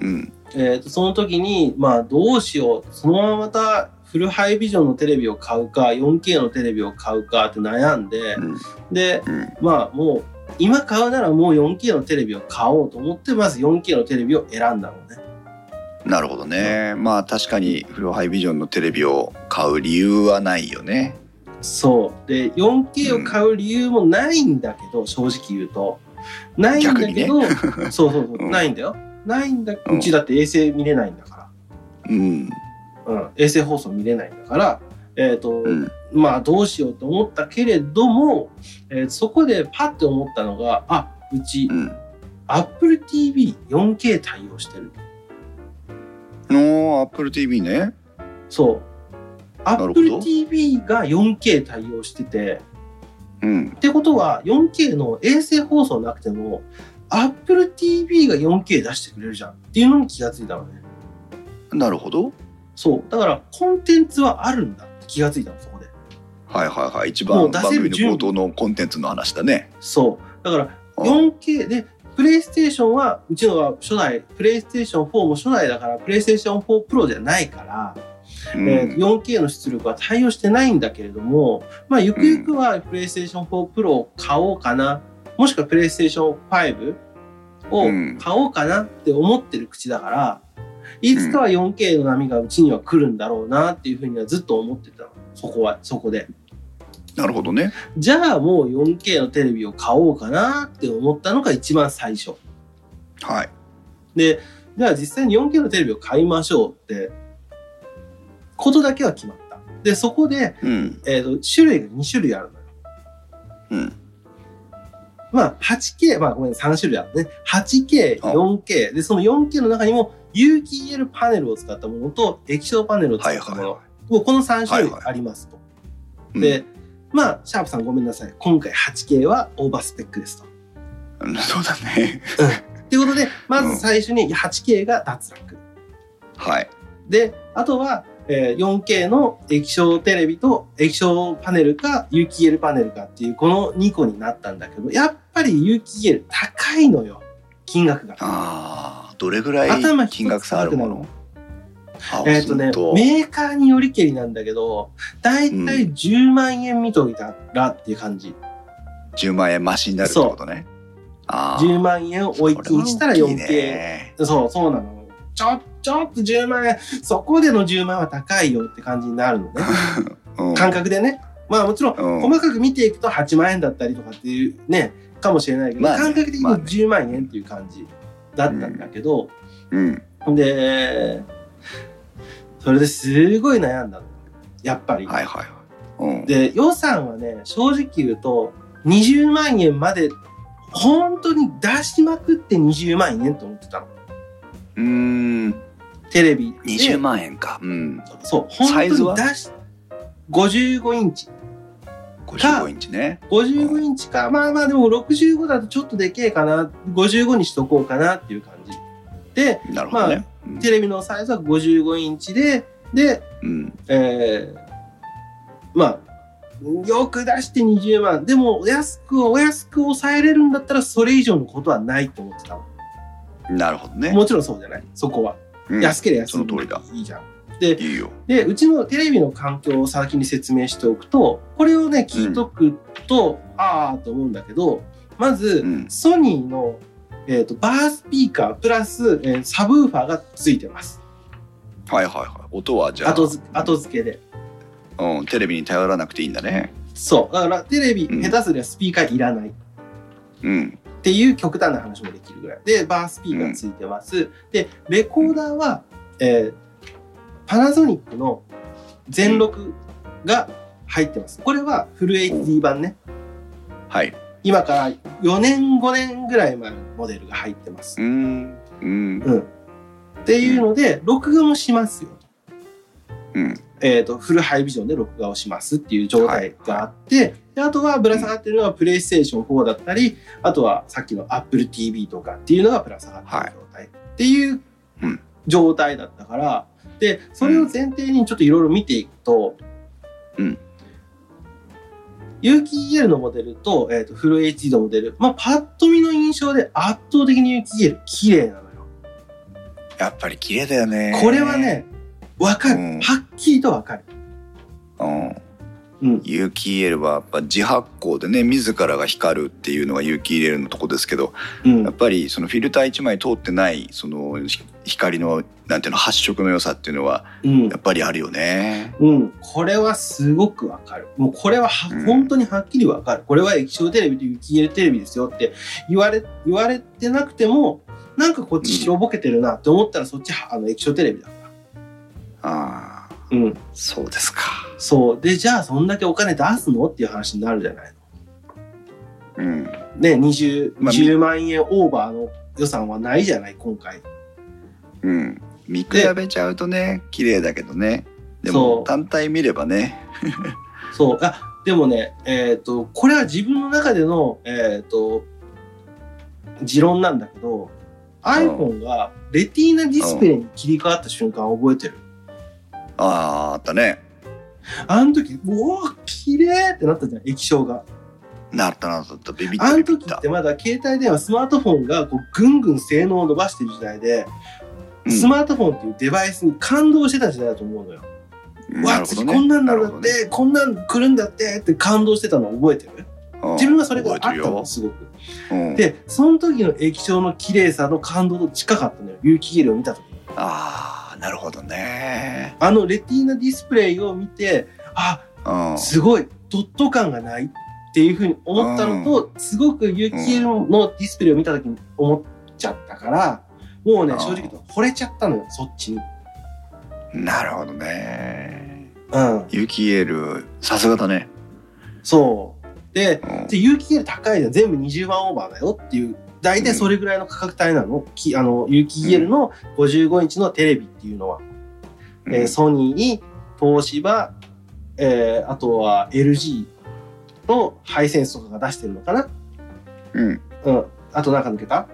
A: うん。
B: えー、とその時に、まあ、どうしよう。そのまままたフルハイビジョンのテレビを買うか、4K のテレビを買うかって悩んで、
A: うん。
B: で、
A: うん。
B: まあ、もう、今買うならもう 4K のテレビを買おうと思って、まず 4K のテレビを選んだのね。
A: なるほどね。まあ確かにフルハイビジョンのテレビを買う理由はないよね。
B: そう。で、4K を買う理由もないんだけど、正直言うと。ないんだけど、そうそうそう、
A: うん
B: ないんだよ。ないんだ、
A: うん
B: うちだって衛星見れないんだか
A: うん。
B: ら。うん。衛星放送見れないんだから、えっ、と、
A: うん。
B: まあどうしようと思ったけれども、えーそこでパッて思ったのが、あ、うち
A: う、ん。
B: Apple TV 4K 対応してる。
A: の Apple TV ね。
B: そう。Apple TV が 4K 対応してて、
A: うん。
B: ってことは 4K の衛星放送なくても Apple TV が 4K 出してくれるじゃんっていうのに気がついたのね。
A: なるほど。
B: そう。だからコンテンツはあるんだって気がついたの、そこで。
A: はいはいはい。一
B: もう出
A: 番番組の冒頭のコンテンツの話だね。
B: そう。だから
A: うん
B: 4K で、プレイステーションは、うちのは初代、プレイステーション4も初代だから、プレイステーション4プロじゃないから、
A: うん
B: えー 4K の出力は対応してないんだけれども、まあ、ゆくゆくはプレイステーション4プロを買おうかな、もしくはプレイステーション5を
A: うん
B: 買おうかなって思ってる口だから、いつかは 4K の波がうちには来るんだろうなっていうふうにはずっと思ってたの。そこは、そこで。
A: なるほどね。
B: じゃあもう 4K のテレビを買おうかなって思ったのが一番最初。
A: はい。
B: で、じゃあ実際に 4K のテレビを買いましょうって、ことだけは決まった。で、そこで、
A: うん。
B: えっ、と、種類が2種類あるのよ。
A: うん。
B: まあ、8K、まあごめん、3種類あるね。8K、
A: あ
B: 4K。で、その 4K の中にも有機 EL パネルを使ったものと液晶パネルを使
A: はい
B: ったもの。
A: はいは
B: もうこの3種類
A: はいはい
B: ありますと。
A: い。
B: で、まあ、シャープさんごめんなさい。今回 8K はオーバースペックですと。
A: うん、そうだね。
B: ということで、まず最初に 8K が脱落。
A: はい。
B: で、あとは、えー 4K の液晶テレビと液晶パネルか有機 EL パネルかっていうこの2個になったんだけど、やっぱり有機 EL 高いのよ。金額が。
A: ああ、どれぐらい金額差あるもの？あ
B: えっ、とねメーカーによりけりなんだけど、だいたい10万円見といたらっていう感じ。
A: 10万円増しになるってことね。ああ。
B: 10万円を追い金したら
A: それは大きい
B: 4K。
A: ね
B: そう、そうなの。ちょ、ちょっと10万円、そこでの10万円は高いよって感じになるのね。
A: うん
B: 感覚でね。まあもちろん、
A: うん
B: 細かく見ていくと8万円だったりとかっていうね、かもしれないけど、
A: まあね
B: 感覚的に
A: まあね
B: 10万円っていう感じだったんだけど、
A: うん。
B: で、それですごい悩んだの。やっぱり。
A: はいはいはい。うん。
B: で、予算はね、正直言うと、20万円まで、本当に出しまくって20万円と思ってたの。
A: うーん。
B: テレビで。
A: 20万円か。うん。
B: そう、本
A: サイズは？
B: 当に出し、55インチ。
A: 55インチね。
B: 55インチか。まあまあでも65だとちょっとでけえかな。55にしとこうかなっていう感じ。で、
A: なるほどね。うん
B: テレビのサイズは55インチで、で、
A: うん。
B: えー、まあ、よく出して20万。でも、お安く、お安く抑えれるんだったら、それ以上のことはないと思ってたの。
A: なるほどね。
B: もちろんそうじゃない。そこは。
A: うん
B: 安ければ安い
A: その通りだ
B: いいじゃん。で。で、うちのテレビの環境を先に説明しておくと、これをね、聞いとくと、ああと思うんだけど、まず、
A: うん
B: ソニーの、えー、とバースピーカープラス、えーサブウーファーがついてます。
A: はいはいはい。音はじゃあ。
B: 後付後付けで。
A: うん。テレビに頼らなくていいんだね。
B: そう。だからテレビ、
A: うん
B: 下手すりゃスピーカーいらない。
A: うん。
B: っていう極端な話もできるぐらい。で、バースピーカーついてます。で、レコーダーは、えーパナソニックの全録が入ってます。これはフル HD 版ね。
A: はい。
B: 今から4年、5年ぐらい前のモデルが入ってます
A: う。ん。うん。
B: うん。っていうので、録画もしますよ。
A: うん。
B: えっ、と、フルハイビジョンで録画をしますっていう状態があって、であとはぶら下がってるのはプレイステーション4だったり、あとはさっきの Apple TV とかっていうのがぶら下がってる状態っていう
A: うん
B: 状態だったから、で、それを前提にちょっといろいろ見ていくと、
A: うん
B: 有機 EL のモデルと,、えー、とフル HD のモデル、まあ、パッと見の印象で圧倒的に有機 EL 綺麗なのよ。
A: やっぱり綺麗だよね。
B: これはね、わかる。
A: うん
B: はっきりとわかる。
A: うん。
B: うん。
A: 有機 EL はやっぱ自発光でね自らが光るっていうのが有機 EL のとこですけど
B: うん
A: やっ。ぱりそのフィルター1枚通ってないそのひ光のなんていうの発色の良さっていうのは
B: うん
A: やっぱりあるよね。
B: うん、これはすごくわかる。もうこれはは、
A: うん
B: 本当にはっきりわかる。これは液晶テレビと有機 EL テレビですよって言われ、言われてなくても、なんかこっち白ぼけてるなって思ったらそっちはあの液晶テレビだから。
A: ああ
B: うん。
A: そうですか。
B: そう。で、じゃあそんだけお金出すの？っていう話になるじゃないの。
A: うん。
B: ね、20、
A: まあ
B: 10万円オーバーの予算はないじゃない、今回。
A: うん。見比べちゃうとね綺麗だけどねでも単体見ればね
B: そう。あ、でもね、えっ、と、これは自分の中での、えっ、と、持論なんだけど、iPhone がレティーナディスプレイに切り替わった瞬間覚えてる？
A: あああったね。
B: あの時、うわ綺麗ってなったじゃん、液晶が。
A: なったなったビビっ
B: あの
A: たビビった。
B: 時ってまだ携帯電話、スマートフォンがこうぐんぐん性能を伸ばしてる時代で、
A: うん。
B: スマートフォンっていうデバイスに感動してた時代だと思うのよ。うわ、
A: ね。
B: こんなんなんだっ
A: るほどね。
B: て、こんなん来るんだってって感動してたの覚えてる？
A: うん。
B: 自分はそれがあったの、すごく。
A: うん。
B: で、その時の液晶の綺麗さの感動と近かったのよ。有機 EL を見た時
A: ああなるほどね
B: あのレティーナディスプレイを見て、あ、
A: うん
B: すごい、ドット感がないっていうふうに思ったのと、すごく有機のディスプレイを見た時に思っちゃったから、もうね、正直と惚れちゃったのよ、そっちに。
A: なるほどね
B: うん。
A: 有機 EL さすがだね
B: そう。で、
A: うん
B: で有機 EL 高いじゃん。全部20万オーバーだよっていう、大体それぐらいの価格帯なの？きあの、有機 EL の？55インチのテレビっていうのは。えーソニー、東芝、えーあとは LG とハイセンスとかが出してるのかな？
A: うん。
B: うん。あとなんか抜けた？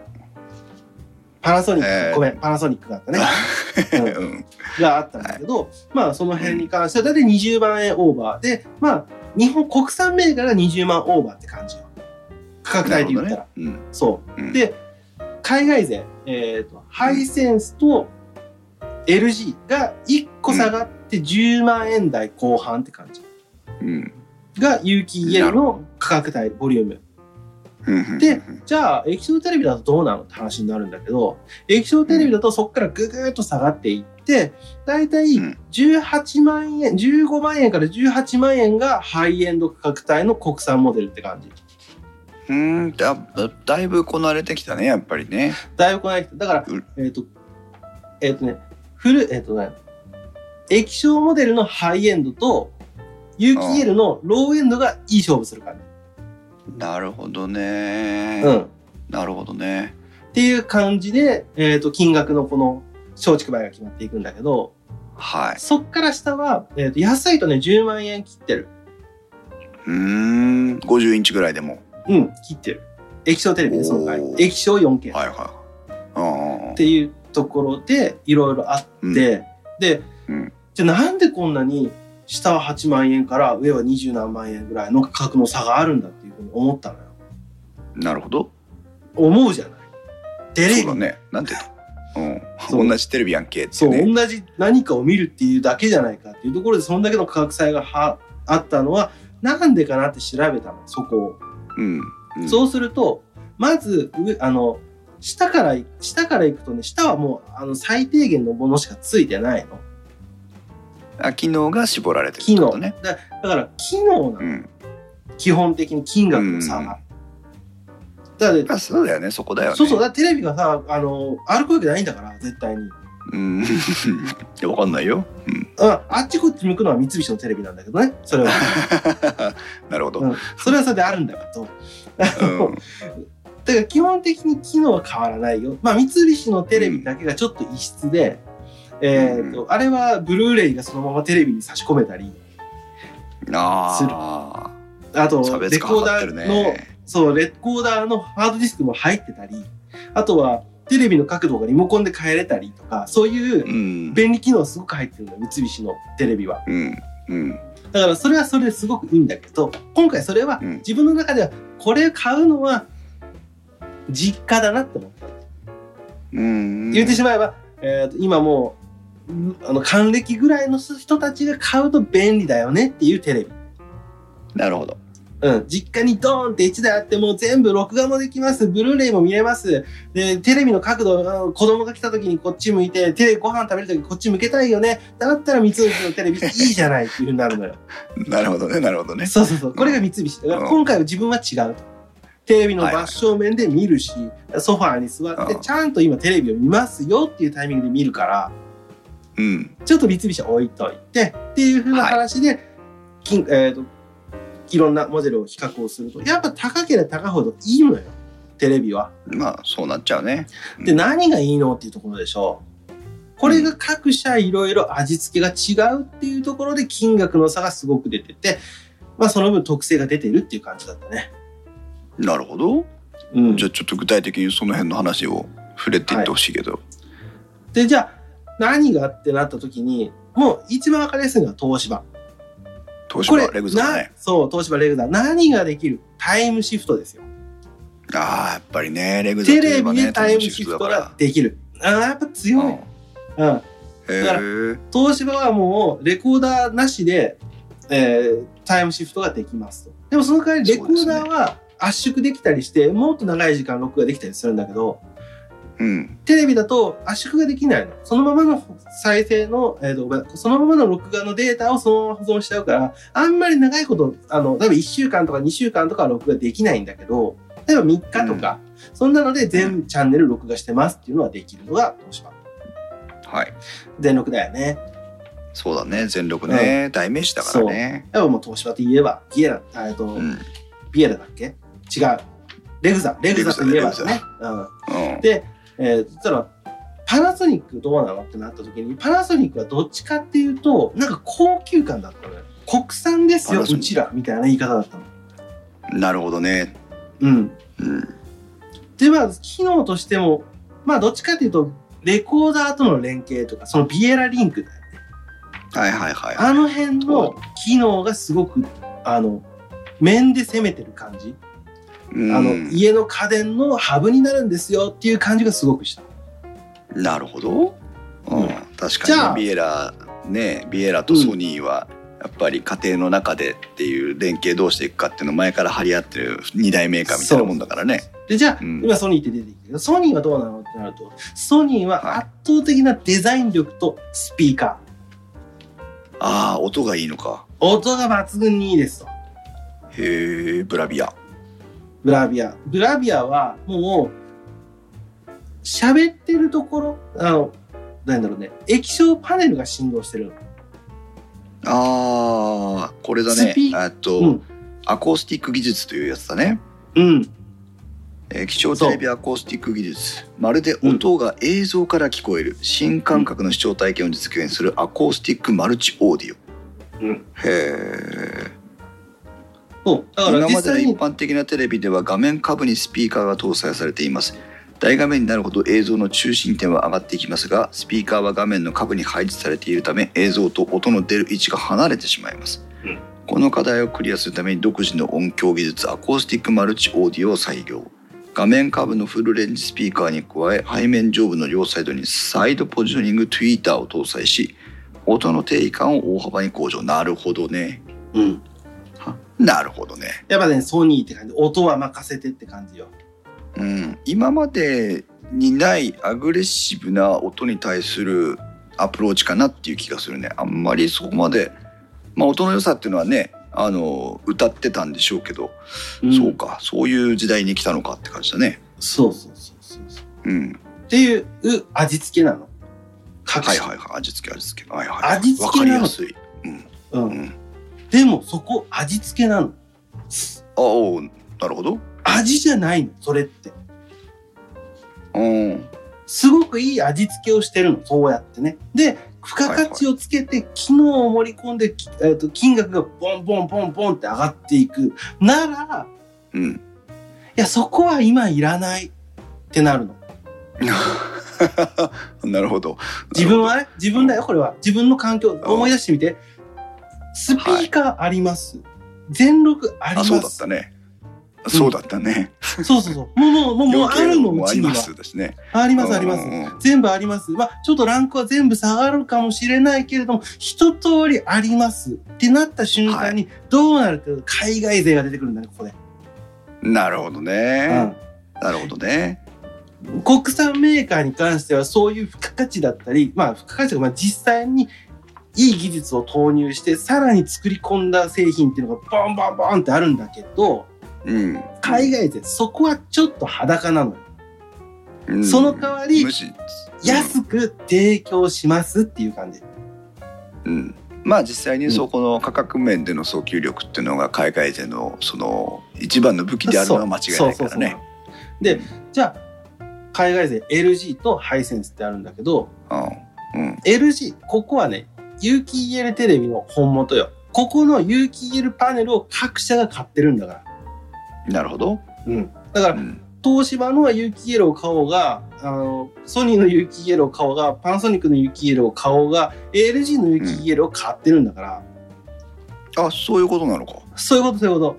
B: パナソニック、
A: えー。
B: ごめん、パナソニックがあったね。うん。
A: うん
B: があったんだけど、まあその辺に関しては大体20万円オーバーで、まあ日本国産銘柄20万オーバーって感じよ。価格帯で言ったら。
A: うん
B: そう。
A: うん
B: で、海外勢、えっ、と、ハイセンスと LG が1個下がって10万円台後半って感じ。
A: うん
B: が有機 EL の価格帯、ボリューム。
A: うん
B: でじゃあ、液晶テレビだとどうなのって話になるんだけど、液晶テレビだとそこからぐぐーっと下がっていって、だいたい
A: うん
B: 18万円、15万円から18万円がハイエンド価格帯の国産モデルって感じ。
A: うんだだいぶこなれてきたねやっぱりね
B: だいぶこない人。だから
A: うん、
B: えっ、と、えっ、とね、フル、えっ、とね、液晶モデルのハイエンドと、有機 EL のローエンドがいい勝負する感
A: なるほどね
B: じ。うん。っ
A: なるほどね
B: ていう感じで、えっ、と、金額のこの松竹梅が決まっていくんだけど、
A: はい
B: そっから下は、えっ、と、安いとね、10万円切ってる。
A: うーん50インチぐらいでも
B: うん、切ってる。液晶テレビでその場合
A: おー
B: 液晶 4K
A: はいはい
B: っていうところでいろいろあって、
A: うん。
B: で、
A: うん。
B: じゃあなんでこんなに下は8万円から上は20何万円ぐらいの価格の差があるんだっていうふうに思ったのよ。
A: なるほど。
B: 思うじゃない。テレビ。
A: そうだね。なんていう
B: そう。
A: の同じテレビやんけって
B: そう、
A: ね。
B: 同じ何かを見るっていうだけじゃないかっていうところでそんだけの価格差がはあったのはなんでかなって調べたのそこを。
A: うん。うん。
B: そうするとまず上あの下から下から行くとね下はもうあの最低限のものしかついてないの。
A: あ機能が絞られてるっ
B: 機能
A: てことね。
B: だだから機能なの、
A: うん。
B: 基本的に金額の差が。だから
A: あそうだよねそこだよね。
B: そうそう。だテレビがさあの歩くわけないんだから絶対に。
A: うん。わかんないよ。うん。
B: ああっちこっち向くのは三菱のテレビなんだけどね。それは。
A: なるほど。
B: うん。それはそれであるんだけど。
A: うん。
B: だから基本的に機能は変わらないよ。まあ三菱のテレビだけがちょっと異質で、えっ、と、あれはブルーレイがそのままテレビに差し込めたり、
A: あ
B: あと
A: あ差別
B: レコーダーの、
A: ね
B: そう、レコーダーのハードディスクも入ってたり、あとはテレビの角度がリモコンで変えれたりとか、そういう
A: うん
B: 便利機能すごく入ってるんだよ、三菱のテレビは。
A: うんうん
B: だからそれはそれですごくいいんだけど、今回それは
A: うん
B: 自分の中では、これ買うのは実家だなって思った。
A: うん。
B: 言ってしまえば、えーと今もう、うんあの、還暦ぐらいの人たちが買うと便利だよねっていうテレビ。
A: なるほど。
B: うん、実家にドーンって1台あってもう全部録画もできます。ブルーレイも見れます。で、テレビの角度、子供が来た時にこっち向いて、テレビご飯食べる時こっち向けたいよね。だったら三菱のテレビいいじゃないっていう風になるのよ。
A: なるほどね、なるほどね。
B: そうそうそう。これが三菱。だから今回は自分は違う。テレビの真正面で見るし、ソファーに座って
A: うん
B: ちゃんと今テレビを見ますよっていうタイミングで見るから、
A: うん。
B: ちょっと三菱は置いといてっていう風な話で、金えーといろんなモデルを比較をするとやっぱ高ければ高いほどいいのよテレビは。
A: まあ、そうなっちゃうね。
B: で何がいいのっていうところでしょう。これが各社いろいろ味付けが違うっていうところで金額の差がすごく出てて、まあその分特性が出てるっていう感じだったね。
A: なるほど。
B: うん
A: じゃあちょっと具体的にその辺の話を触れていってほしいけど。
B: でじゃあ何がってなった時にもう一番わかりやすいのは東芝。
A: 東
B: これ
A: 芝レグザだね。
B: なそう東芝レグザ何ができる？タイムシフトですよ。
A: ああ、やっぱりね、レグザと
B: テレビでタイムシフトができる。あーやっぱ強い。
A: うん
B: うん。
A: へえ。
B: 東芝はもうレコーダーなしで、えータイムシフトができますと。でもその代わりレコーダーは圧縮できたりして、もっと長い時間録画できたりするんだけど、
A: うん。
B: テレビだと圧縮ができないの。そのままの再生の、えーとそのままの録画のデータをそのまま保存しちゃうから、あんまり長いこと、あの、例えば1週間とか2週間とかは録画できないんだけど、例えば3日とか、そんなので全チャンネル録画してますっていうのはできるのが東芝。
A: はい。
B: 全録だよね。
A: そうだね、全力ね。代名詞だからね。
B: やっぱもう東芝といえば、ビエラ、えっと、
A: うん。
B: ビエラだっけ？違う。レグザ。レグザといえばね。うん。
A: うん。
B: で、えー、そしたら、パナソニックどうなのってなった時に、パナソニックはどっちかっていうと、なんか高級感だったのよ。国産ですよ、うちら、みたいな言い方だったの。
A: なるほどね。
B: うん。
A: うん。
B: で、まあ、機能としても、まあ、どっちかっていうと、レコーダーとの連携とか、そのビエラリンクだよね。
A: はいはいはい。
B: あの辺の機能がすごく、あの、面で攻めてる感じ。
A: うん
B: あの、家の家電のハブになるんですよっていう感じがすごくした。
A: なるほど。う
B: うん
A: ん。確かにビエラ、ね、ビエラとソニーは、やっぱり家庭の中でっていう連携どうしていくかっていうのを前から張り合ってる二大メーカーみたいなもんだからね。
B: で、じゃあ、
A: うん
B: 今ソニーって出てきたけど、ソニーはどうなのってなると、ソニーは圧倒的なデザイン力とスピーカ
A: ああ、音がいいのか。
B: ー。音が抜群にいいですと。
A: へえ、ブラビア。
B: ブラビア。ブラビアはもう、喋ってるところ、あの、なんだろうね、液晶パネルが振動してるの。
A: ああ、これだね。えっと、
B: うん。
A: アコースティック技術というやつだね。
B: うん。
A: えー液晶テレビアコースティック技術まるで音が映像から聞こえる新感覚の視聴体験を実現するアコースティックマルチオーディオ、
B: うん
A: へえ
B: そう。だから
A: 今までの一般的なテレビでは画面下部にスピーカーが搭載されています。大画面になるほど映像の中心点は上がっていきますがスピーカーは画面の下部に配置されているため映像と音の出る位置が離れてしまいます、
B: うん。
A: この課題をクリアするために独自の音響技術アコースティックマルチオーディオを採用。画面下部のフルレンジスピーカーに加え背面上部の両サイドにサイドポジショニングトゥイーターを搭載し音の定位感を大幅に向上。なるほどね。
B: うん。
A: はなるほどね
B: やっぱね、ソニーって感じ。音は任せてって感じよ。
A: うん、今までにないアグレッシブな音に対するアプローチかなっていう気がするねあんまりそこまで、まあ、音の良さっていうのはねあの歌ってたんでしょうけど、
B: ん
A: そうかそういう時代に来たのかって感じだね
B: そうそうそうそうそう。
A: うん
B: っていう味付けなの。各
A: はい
B: 社
A: はいはい味付け味付けはいはい
B: 味付け
A: わかり
B: なの
A: やすいうん
B: う。
A: うんん
B: でもそこ味付けなの。
A: あおうなるほど
B: 味じゃないの、それって。
A: うん
B: すごくいい味付けをしてるの、そうやってね。で、付加価値をつけて、機能を盛り込んで、きえーと金額がボンボンボンボンって上がっていく。なら、
A: うん
B: いや、そこは今いらないってなるの。
A: なるほど
B: 自分はね、自分だよ、これは。自分の環境、思い出してみて。スピーカーあります。全録あります。
A: あそうだったねそうだったね
B: そうそうそう。もう、もう、もう、もうあるの、
A: もありま
B: うちには。あります、あります
A: うん。うんうん
B: 全部あります。まあ、ちょっとランクは全部下がるかもしれないけれども、一通りありますってなった瞬間に、どうなるって海外勢が出てくるんだね、ここで。
A: なるほどね、なるほどね
B: うん国産メーカーに関してはそういう付加価値だったり、まあ、付加価値がまあ実際にいい技術を投入して、さらに作り込んだ製品っていうのがボンボンボンってあるんだけど、
A: うん。
B: 海外勢、そこはちょっと裸なのよ。
A: うん。
B: その代わり安く提供しますっていう感じ。
A: うん、まあ実際にそこの価格面での訴求力っていうのが海外勢のその一番の武器であるのは間違いないからね。
B: で、じゃあ、海外勢 LG とハイセンスってあるんだけど、
A: うん。うん。
B: LG、ここはね、有機 EL テレビの本元よ。ここの有機 EL パネルを各社が買ってるんだから。
A: なるほど。
B: うん。だから
A: う、ん
B: 東芝の有機 EL を買おうが、あの、ソニーの有機 EL を買おうが、パナソニックの有機 EL を買おうが、LG の有機 EL を買ってるんだから、
A: あそういうことなのか。
B: そういうこと、そういうこ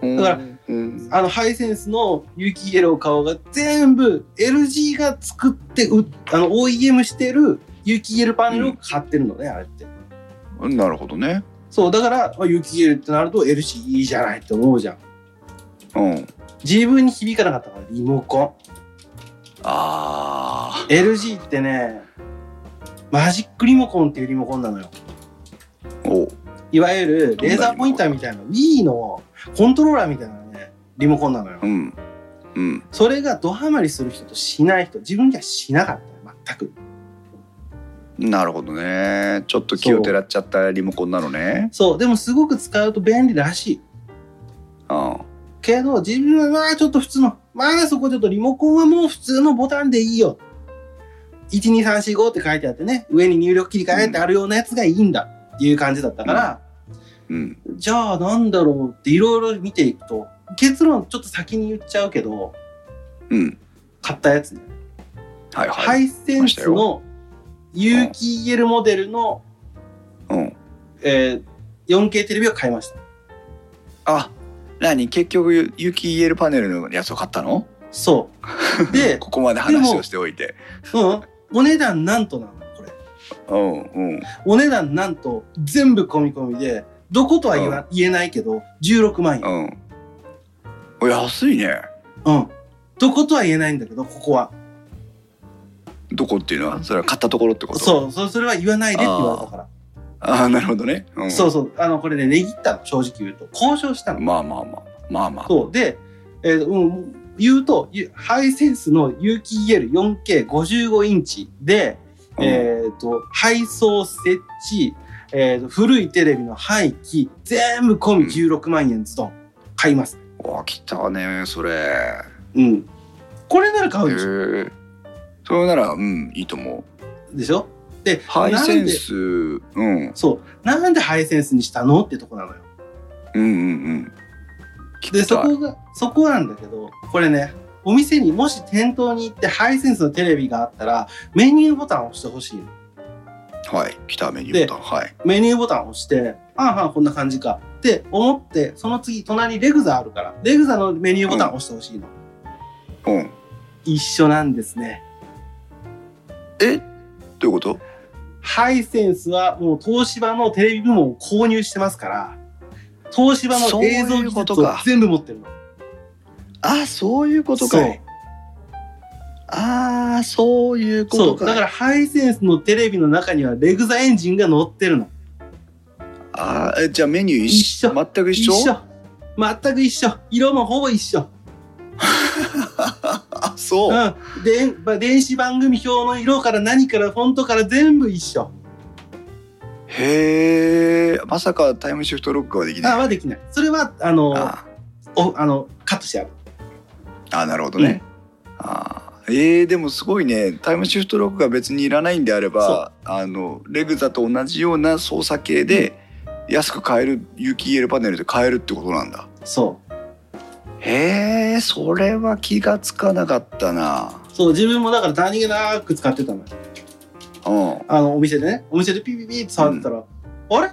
B: と。だから
A: うん
B: あの、ハイセンスの有機 EL を買おうが、全部 LG が作ってう、あの、OEM してる有機 EL パネルを買ってるのね、あれって。
A: なるほどね。
B: そう、だから、あ有機 EL ってなると LG いいじゃないって思うじゃん。
A: うん。
B: 自分に響かなかったから、リモコン。
A: あ
B: LG ってね、マジックリモコンっていうリモコンなのよ。
A: あ。お
B: いわゆるレーザーポインターみたいな Wii のコントローラーみたいなね、リモコンなのよ
A: う。んうん
B: それがドハマりする人としない人、自分にはしなかったよ、全く。
A: なるほどね。ちょっと気をてらっちゃったリモコンなのね。
B: そう、でもすごく使うと便利らしい。
A: うん
B: けど、自分はまあちょっと普通の、まあそこちょっとリモコンはもう普通のボタンでいいよ。12345って書いてあってね、上に入力切り替えってあるようなやつがいいんだっていう感じだったから、
A: うん
B: じゃあなんだろうっていろいろ見ていくと、結論ちょっと先に言っちゃうけど、
A: うん。
B: 買ったやつね。
A: はいはい。
B: ハイセンスの有機 EL モデルの、
A: うん。
B: えー 4K テレビを買いました。
A: あ何？結局有機 EL パネルのやつを買ったの？
B: そう。で、
A: ここまで話をしておいて。
B: うん、お値段なんとなのこれ。
A: うんうん。
B: お値段なんと全部込み込みで、どことは言わ、言えないけど、16万円。
A: うん。お安いね。
B: うん。どことは言えないんだけど、ここは。
A: どこっていうのは？それは買ったところってこと？う。
B: そう、そそれは言わないでって言われたから。
A: ああなるほどね。うん、
B: そうそう。あの、これね、値切ったの、正直言うと。交渉したの。
A: まあまあまあまあまあ。
B: そう。で、えーうん、言うと、ゆハイセンスの有機 EL4K55 インチで、
A: うん
B: えっ、と、配送設置、えーと、古いテレビの廃棄、全部込み16万円ズドン。買います。
A: わ来たねそれ。
B: うん。これなら買
A: へ
B: うでしょ。
A: え。それならうんいいと思う。
B: でしょ？で、
A: ハイセンスうん
B: そう。なんでハイセンスにしたの？ってとこなのよ。
A: うんうんうん。聞
B: で、そこが、そこなんだけど、これね、お店にもし店頭に行ってハイセンスのテレビがあったら、メニューボタンを押してほしいの。
A: はい来たメニューボタンはい。
B: メニューボタンを押して、ああ、ああこんな感じか。って思って、その次、隣にレグザあるから、レグザのメニューボタンを押してほしいの。
A: うん。
B: 一緒なんですね。
A: え？どういうこと？
B: ハイセンスはもう東芝のテレビ部門を購入してますから、東芝の映像技術を
A: ことか
B: 全部持ってるの。
A: あそういうことかい。ああそういうこ
B: そう。
A: とか。
B: だからハイセンスのテレビの中にはレグザエンジンが乗ってるの。
A: あーえじゃあメニュー一緒？
B: 一緒
A: 全く一緒？
B: 一緒。全く一緒。色もほぼ一緒。
A: あそう、
B: うん。で、まあ電子番組表の色から何からフォントから全部一緒。
A: へえ。まさかタイムシフトロックはできない。
B: あ、はできない。それは、あの、
A: あ。
B: おあの、カットしてある。
A: あなるほどね、あー。えー、でもすごいね。タイムシフトロックが別にいらないんであればあのレグザと同じような操作系で安く買える有機 EL パネルで買えるってことなんだ。
B: そう。
A: へえそれは気がつかなかったな
B: そう、自分もだから何気なく使ってたのよ。
A: うん
B: あの、お店でね、お店でピピピって触ってたら、あれ？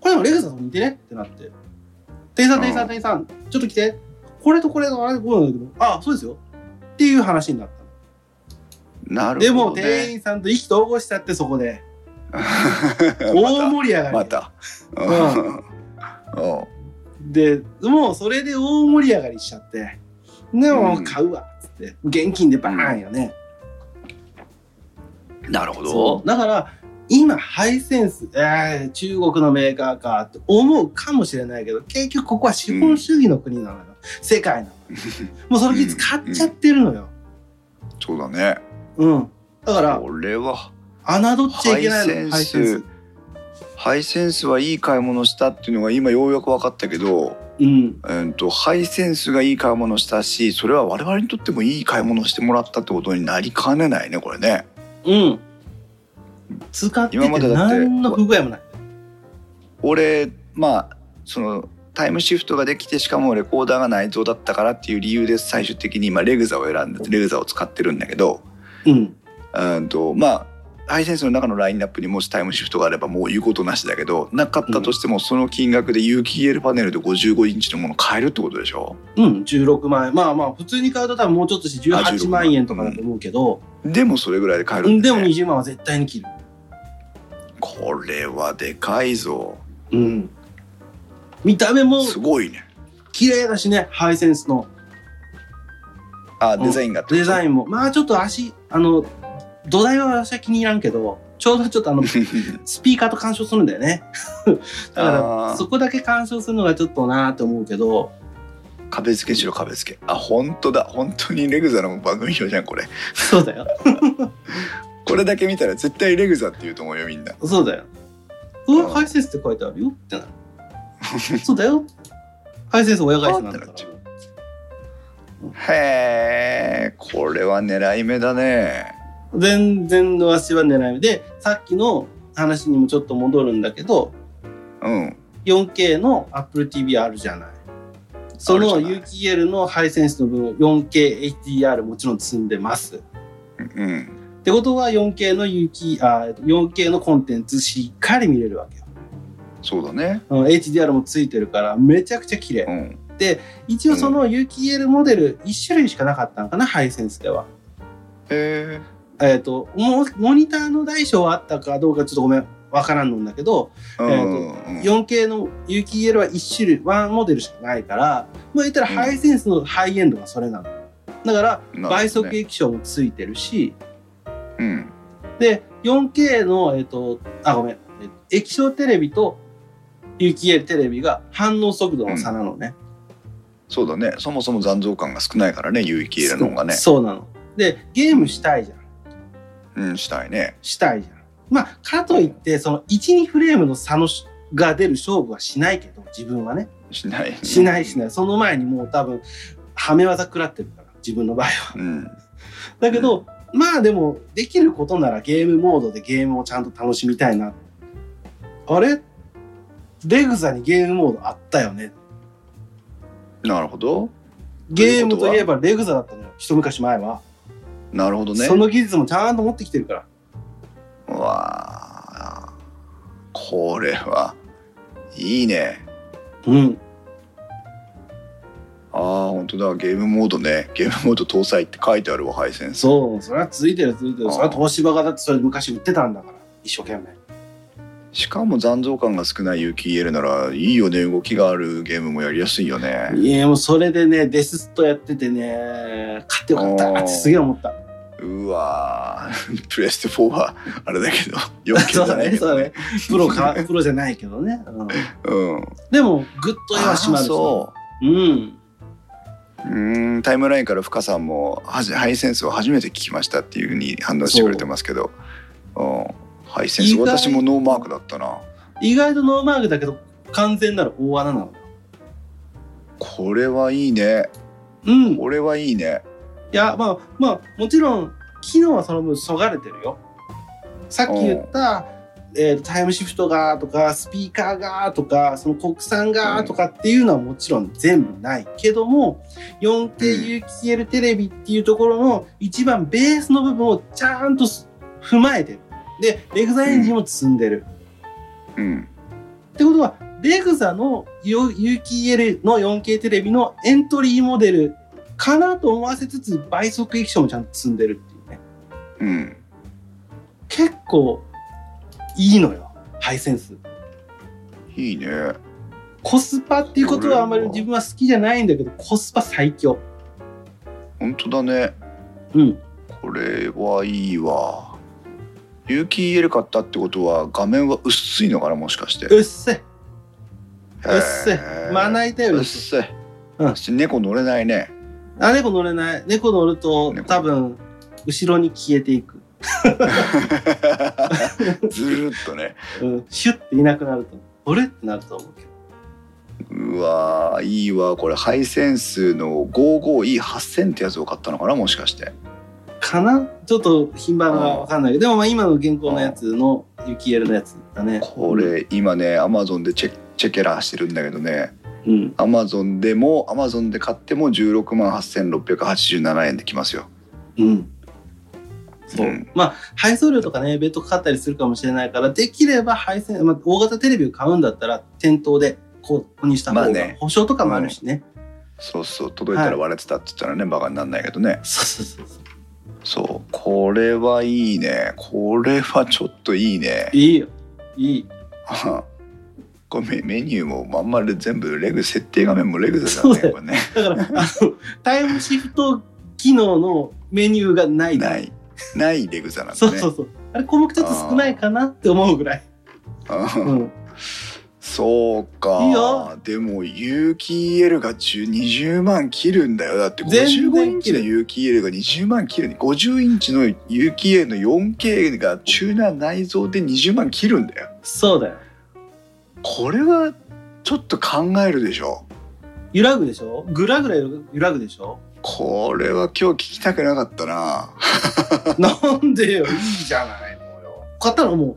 B: これもレグザと似てねってなって。店員さん、店員さん、店員さん、ちょっと来て。これとこれのあれこうなんだけど、あ、そうですよ。っていう話になったの。
A: なる
B: でも、
A: ほどね。
B: 店員さんと意気投合しちゃって、そこで。大
A: ま
B: 盛り上がり。
A: た。また。
B: う
A: うん
B: で、もうそれで大盛り上がりしちゃって。でも
A: うん
B: 買うわ、つって。現金でバーンよね。
A: なるほ
B: そ
A: ど
B: う。だから、今、ハイセンス、えー、中国のメーカーかって思うかもしれないけど、結局ここは資本主義の国なのよ。世界なのよ。もうその技術買っちゃってるのよ。
A: そうだね。
B: うん。だから、
A: これは、
B: 侮っちゃいけないの。
A: ハイセンス。ハイセンスはいい買い物したっていうのが今ようやく分かったけど、
B: うん。
A: うんと、ハイセンスがいい買い物したし、それは我々にとってもいい買い物をしてもらったってことになりかねないね、これね。
B: うん。使ってて何の不具合もない。
A: 俺、まあ、その、タイムシフトができてしかもレコーダーが内蔵だったからっていう理由で最終的に今レグザを選んでレグザを使ってるんだけど
B: うん。
A: うんとまあハイセンスの中のラインナップにもしタイムシフトがあればもう言うことなしだけどなかったとしてもその金額で有機 EL パネルで55インチのもの買えるってことでしょ？
B: うん、16万円。まあまあ、普通に買うと多分もうちょっとして
A: あ
B: 18
A: 16
B: 万円とかだと思うけど、
A: でもそれぐらいで買える
B: うんん、でも
A: だね
B: 20万は絶対に切る。
A: これはでかいぞ
B: うん。見た目も
A: すごいね
B: 綺麗だしね、ハイセンスの
A: あデザインが
B: デザ
A: イ
B: インも。まあちょっと足、あの、土台は私は気に入らんけど、ちょうどちょっとあの、スピーカーと干渉するんだよね。だか
A: あ
B: ら、
A: ー
B: そこだけ干渉するのがちょっとなーって思うけど、
A: 壁付けしろ壁付けあ本当だ本当にレグザの番組表じゃんこれ
B: そうだよ。
A: これだけ見たら絶対レグザって言うと思うよみんな
B: そうだよ。う
A: ん
B: ハイセンスって書いてあるよってなる。そうだよ。ハイセンス親会社なんだから。
A: へえこれは狙い目だね
B: 全然わしは狙い目で、さっきの話にもちょっと戻るんだけど、
A: うん
B: 4K の Apple TV あるじゃない。その UKL のハイセンスの分 4K HDR もちろん積んでます。
A: うん
B: ってことは 4K の UK あ 4K のコンテンツしっかり見れるわけよ。
A: そうだね
B: うん HDR もついてるからめちゃくちゃ綺麗。
A: うん
B: 一応その UKL モデル1種類しかなかったのかな、ハイセンスでは。
A: へ
B: えっ、とモ、モニターの大小はあったかどうかちょっとごめん、わからんのんだけど、
A: えうんうんうん
B: 4K の UKL は1種類、ワンモデルしかないから、まあ言ったら
A: うん
B: ハイセンスのハイエンドがそれなの。だから、倍速液晶もついてるし、
A: うん
B: で、4K の、えっ、と、あ、ごめん、えっと液晶テレビと UKL テレビが反応速度の差なのね。
A: そうだねそもそも残像感が少ないからね有機 EL の方がね
B: そうなの。で、ゲームしたいじゃん。
A: うんしたいね
B: したいじゃん。まあ、かといって、その1、2フレームの差のしが出る勝負はしないけど、自分はね。
A: しない
B: しないしない。その前にもう多分、はめ技食らってるから、自分の場合は。
A: うん
B: だけど、まあでも、できることならゲームモードでゲームをちゃんと楽しみたいな。あれ？レグザにゲームモードあったよね。
A: なるほど
B: ゲームといえばレグザだったのよ。一昔前は。
A: なるほどね
B: その技術もちゃんと持ってきてるから。
A: うわあこれはいいね
B: うん。
A: ああ本当だゲームモードねゲームモード搭載って書いてあるわハイセンス
B: そう、それはついてるついてる。それは東芝がだってそれ昔売ってたんだから。一生懸命。
A: しかも残像感が少ない有機 EL ならいいよね動きがあるゲームもやりやすいよね
B: いや、もうそれでね、デスストやっててね、買ってよかったってすげえ思った。
A: うわー プレステ4はあれだけど 4K
B: そうだね、
A: じゃないけ
B: そうだね。プロか、プロじゃないけどね。うん、
A: うん
B: でも、ぐっと絵は締まるし。。
A: そう
B: うん。
A: うーんタイムラインから深さんもはじハイセンスを初めて聞きましたっていうふうに反応してくれてますけどうんハイセンス私もノーマークだったな
B: 意外とノーマークだけど、完全なる大穴なの。
A: これはいいね
B: うん。い
A: これはいいね
B: や、まあ、まあ、もちろん、機能はその分そがれてるよ。さっき言った、えータイムシフトがとか、スピーカーがとか、その国産がとかっていうのはもちろん全部ないけども、4K 有機 EL テレビっていうところの一番ベースの部分をちゃんと踏まえてる。で、レグザエンジンも積んでる。
A: うん
B: ってことは、レグザの有機 EL の 4K テレビのエントリーモデルかなと思わせつつ、倍速液晶もちゃんと積んでるっていうね。
A: うん。
B: 結構いいのよ、ハイセンス。
A: いいね。
B: コスパっていうことはあんまり自分は好きじゃないんだけど、コスパ最強。
A: 本当だね。
B: うん。
A: これはいいわ。有機 EL 買ったってことは画面は薄いのかなもしかして。
B: うっせ。う
A: う
B: っせ。まな板より薄い。
A: せ。
B: うん
A: 猫乗れないね。
B: あ、猫乗れない。猫乗ると
A: 猫
B: 多分、後ろに消えていく。
A: ずるっとね。
B: うん。シュッていなくなると。あれ？ってなると思うけど。
A: うわーいいわこれハイセンスの 55E8000 ってやつを買ったのかなもしかして。
B: かな？ちょっと品番がわかんないけど、でもまあ今の現行のやつの雪エルのやつだね。
A: これ今ねアマゾンでチェチェケラーしてるんだけどね
B: うん。
A: アマゾンでもアマゾンで買っても16万8687円できますよ。
B: うん。そう。
A: うん
B: まあ、配送料とかね、別途かかったりするかもしれないから、できれば配線、まあ、大型テレビを買うんだったら、店頭で購入した方が、保証とかもあるしね。
A: そうそう届いたら割れてたって言ったらね、バカになんないけどね
B: そうそうそうそう。
A: そうこれはいいねこれはちょっといいね
B: いいよ。いい。
A: これメメニューもまんまる全部レグ設定画面もレグ
B: だよ
A: だねこれね
B: だから、あの、タイムシフト機能のメニューがない。
A: ないないレグザなんだね
B: そうそうそう。あれ、項目ちょっと少ないかなって思うぐらい。
A: うん
B: うん。
A: そうか。
B: いいよ。
A: でも有機 EL が10 20万切るんだよ。だって
B: 全然
A: 55インチの有機 EL が20万切る50インチの有機 EL の 4K がチューナー内蔵で20万切るんだよ。
B: そうだよ。
A: これはちょっと考えるでしょ。
B: 揺らぐでしょ？ぐらぐら揺らぐでしょ？
A: これは今日聞きたくなかったな。
B: なんでよ、いいじゃないのよ。買ったの？も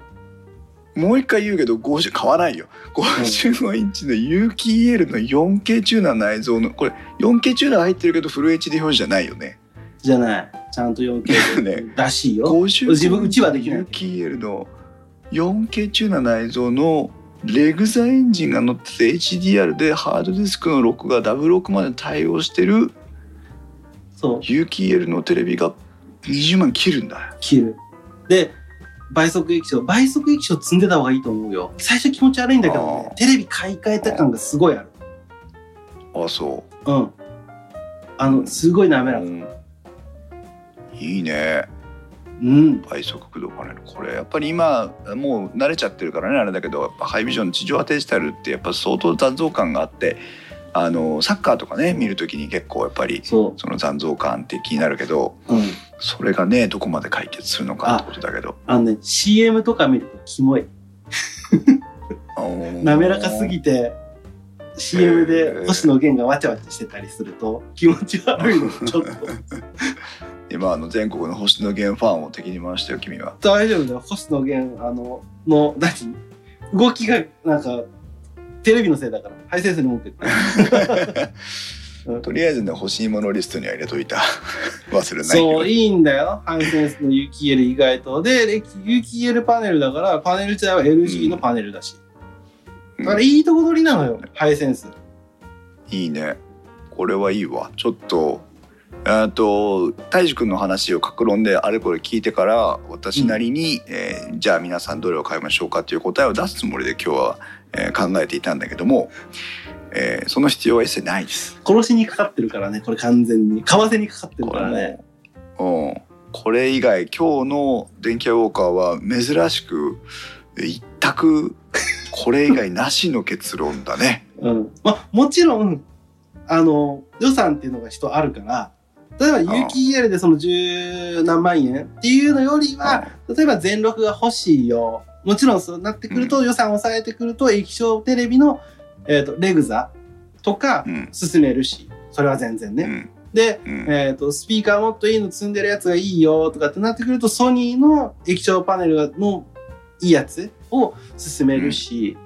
A: もう一回言うけど50買わないよ55インチの有機 EL の 4K チューナー内蔵のこれ 4K チューナー入ってるけどフル HD 表示じゃないよね
B: うじゃない。ちゃんと 4K
A: ね
B: らしいよ。
A: 50
B: 自分うちはできない
A: 有機 EL の 4K チューナー内蔵のレグザエンジンが乗ってて HDR でハードディスクの録画ダブ録まで対応してる
B: そう。
A: 有機 EL のテレビが20万切るんだよ
B: 切る。で、倍速液晶。倍速液晶積んでた方がいいと思うよ。最初気持ち悪いんだけどねテレビ買い替えた感がすごいある。
A: あそ
B: うん。あの、すごい滑らか。
A: うんいいね
B: うん。
A: 倍速駆動パネルこれやっぱり今もう慣れちゃってるからねあれだけどやっぱハイビジョン地上波デジタルってやっぱ相当残像感があってあのサッカーとかね見るときに結構やっぱり
B: そ
A: その残像感って気になるけど
B: う。うん。
A: それがねどこまで解決するのかってことだけど
B: あのね、CM とか見るとキモい。滑らかすぎて、CM で星野源がわちゃわちゃしてたりすると気持ち悪いの、ちょっと。
A: 今あの全国の星野源ファンを敵に回したよ君は
B: 大丈夫だよ。星野源、あの、の、何？動きが、なんか、テレビのせいだから。ハイセンスに文句言って。うん
A: とりあえずね欲しいものリストには入れといた 忘れないよ
B: そう、いいんだよ。ハイセンスの有機 EL 意外と。で、有機 EL パネルだから、パネル自体は LG のパネルだし。
A: うん
B: だからいいとこ取りなのよ、ハイセンス。
A: いいねこれはいいわちょっとえっと大樹くんの話を格論であれこれ聞いてから私なりに、えーじゃあ皆さんどれを買いましょうかという答えを出すつもりで今日は、えー考えていたんだけども、えーその必要は一切ないです。
B: 殺しにかかってるからね、これ完全に。為替にかかってるからね。
A: うん、これ以外今日の電気屋ウォーカーは珍しく一択これ以外なしの結論だね。
B: うん。まあ、もちろん、あの、予算っていうのが人あるから、例えば有機 EL でその十何万円っていうのよりは、例えば全録が欲しいよ。もちろんそうなってくると、予算を抑えてくると、液晶テレビの、えっ、と、レグザとか
A: うん。
B: 進めるし、それは全然ね。
A: うん。
B: で、
A: うん。
B: えっ、と、スピーカーもっといいの積んでるやつがいいよとかってなってくると、ソニーの液晶パネルがのいいやつを進めるし、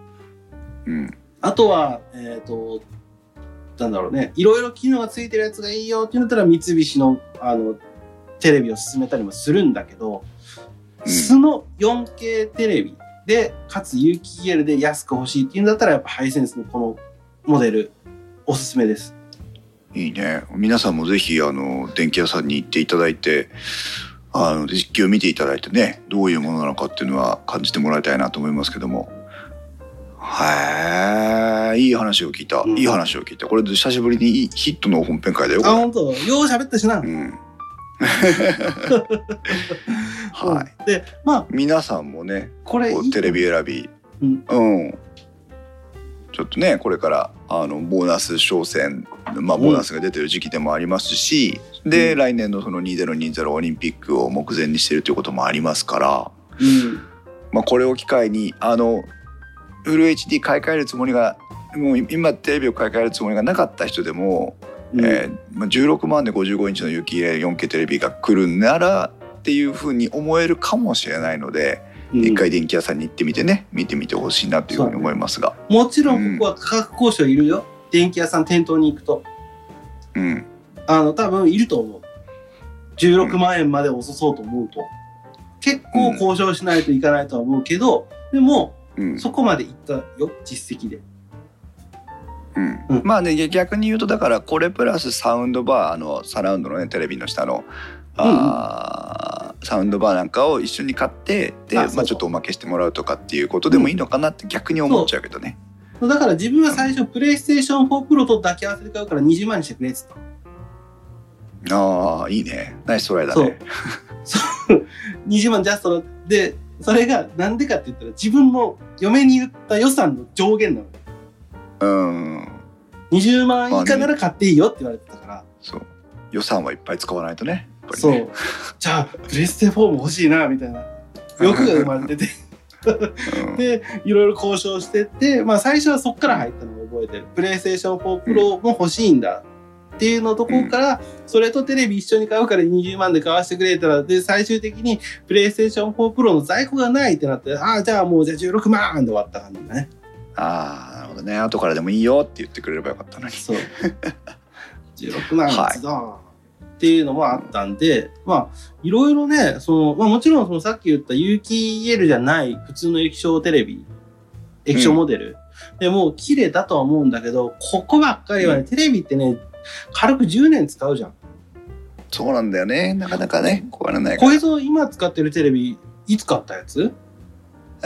A: うん。
B: あとは、えっ、と、なんだろうね、いろいろ機能がついてるやつがいいよっていうんだったら、三菱の、あの、テレビを進めたりもするんだけど、
A: うん。
B: 素の 4K テレビでかつ有機 EL で安く欲しいっていうんだったらやっぱハイセンスのこのモデルおすすめです。
A: いいね。皆さんもぜひあの電気屋さんに行っていただいてあの実機を見ていただいてねどういうものなのかっていうのは感じてもらいたいなと思いますけども。はいいい話を聞いた、
B: うん。
A: いい話を聞いた。これで久しぶりにヒットの本編会だよ
B: あ本当？よう喋ったしな、
A: うんはい。
B: うんでまあ
A: 皆さんもね
B: これ
A: テレビ選び。
B: うん。
A: うん。ちょっとねこれからあのボーナス商戦まあボーナスが出てる時期でもありますし、で、
B: うん。
A: 来年のその2020オリンピックを目前にしてるということもありますから、
B: うん。
A: まあ、これを機会にあのフル HD 買い替えるつもりがもう今テレビを買い替えるつもりがなかった人でも、
B: うん。
A: えーまあ、16万で55インチの有機 4K テレビが来るならっていうふうに思えるかもしれないので、
B: うん。
A: 一回電気屋さんに行ってみてね見てみてほしいなというふうに思いますが。
B: もちろんここは価格交渉いるよ、電気屋さん店頭に行くと。
A: うん。
B: あの多分いると思う。16万円まで遅そうと思うと。結構交渉しないといかないとは思うけど、でも
A: うん。
B: そこまでいったよ実績で
A: うん。
B: うん
A: まあね逆に言うとだからこれプラスサウンドバーあのサラウンドのねテレビの下のあー、サウンドバーなんかを一緒に買ってでまあ、ちょっとおまけしてもらうとかっていうことでもいいのかなって逆に思っちゃうけどね。
B: だから自分は最初プレイステーション4プロと抱き合わせて買うから20万にしてくれって言った。
A: ああいいね。ナイストライだね。
B: そう。20 万ジャストでそれがなんでかって言ったら自分の嫁に言った予算の上限なの
A: うん。
B: 20万以下なら買っていいよって言われてたから、
A: そう。予算はいっぱい使わないとね。ね
B: そう。じゃあプレステ4も欲しいなみたいな。欲が生まれてて。
A: うん。
B: でいろいろ交渉してって、まあ、最初はそっから入ったのを覚えてる。プレイステーション4プロも欲しいんだっていうのとこから、それとテレビ一緒に買うから20万で買わせてくれたらで最終的にプレイステーション4プロの在庫がないってなってああじゃあもうじゃあ16万で終わった感じだね
A: ああなるほどね。後からでもいいよって言ってくれればよかったのに。
B: そう。16万
A: はい。
B: つだ、っていうのもあったんでまあいろいろねその、まあ、もちろんそのさっき言った有機 EL じゃない普通の液晶テレビ液晶モデル、でもう綺麗だとは思うんだけどここばっかりはね、テレビってね軽く10年使うじゃん。
A: そうなんだよね。なかなかね壊れないから。
B: こい。つを今使ってるテレビいつ買ったやつ？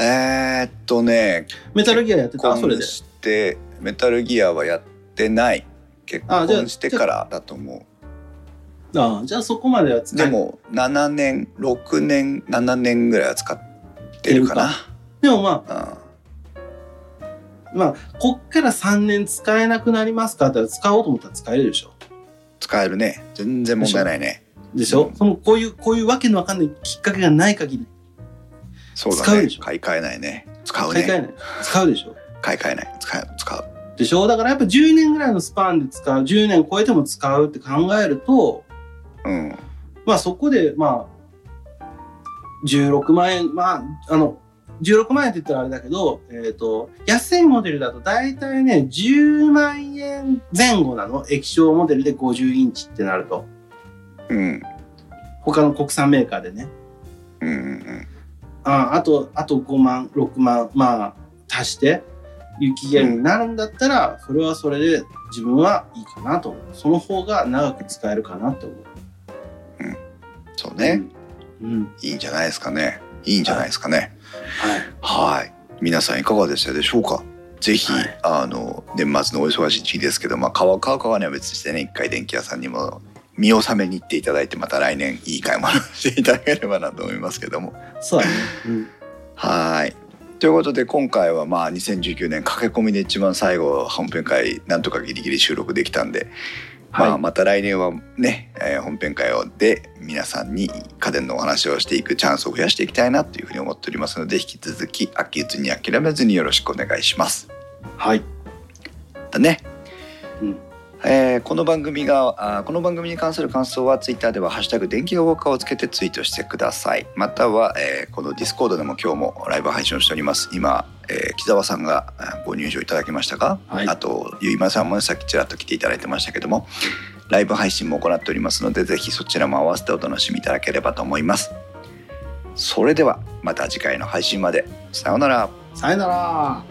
A: えー、っとね
B: メタルギアやってた？それで？
A: してメタルギアはやってない。結
B: あじゃあ
A: 婚してからだと思
B: ああじゃあそこまでは
A: う
B: 使え
A: でも7年6年7年ぐらいは使ってるかな。
B: でもまあ
A: うん。
B: まあこっから3年使えなくなりますかって使おうと思ったら使えるでしょ。
A: 使えるね。全然問題ないね。
B: でしょ、
A: うん。
B: そのこういうこういうわけのわかんないきっかけがない限り
A: そうだね。
B: 使うでしょ。
A: 買い替えないね。使うね。
B: 買い替えない。使うでしょ。
A: 買い替えない。使う使う。
B: でしょ。だからやっぱ10年ぐらいのスパンで使う10年超えても使うって考えると
A: うん。
B: まあそこでまあ16万円まああの16万円って言ったらあれだけど、えっ、と、安いモデルだと大体ね、10万円前後なの。液晶モデルで50インチってなると。
A: うん。
B: 他の国産メーカーでね。
A: うんうん
B: ああと、あと5万、6万、まあ、足して、雪ゲルになるんだったら、それはそれで自分はいいかなと思う。その方が長く使えるかなと思う。
A: そうね、
B: うん。
A: いいんじゃないですかねいいんじゃないですかね
B: はい。
A: はい皆さんいかがでしたでしょうか？ぜひ、
B: はい
A: あの年末のお忙しい時期ですけど、まあ、買う買う買わないは別にしてね一回電気屋さんにも見納めに行っていただいてまた来年いい買い物をしていただければなと思いますけども
B: そうだね。うん。
A: はいということで今回はまあ2019年駆け込みで一番最後本編会なんとかギリギリ収録できたんで、まあ、
B: はい
A: また来年はね、えー本編会をで皆さんに家電のお話をしていくチャンスを増やしていきたいなというふうに思っておりますので引き続き飽きずに諦めずによろしくお願いします。
B: はい。
A: だね。
B: うん
A: えーこの番組がこの番組に関する感想はツイッターでは「ハッシュタグ電気街ウォーカー」をつけてツイートしてください。または、えーこの Discord でも今日もライブ配信をしております。今、えー木澤さんがご入場いただきましたが、
B: はい。
A: あとゆいまさんもねさっきちらっと来ていただいてましたけどもライブ配信も行っておりますのでぜひそちらも合わせてお楽しみいただければと思います。それではまた次回の配信まで。さようなら。
B: さよなら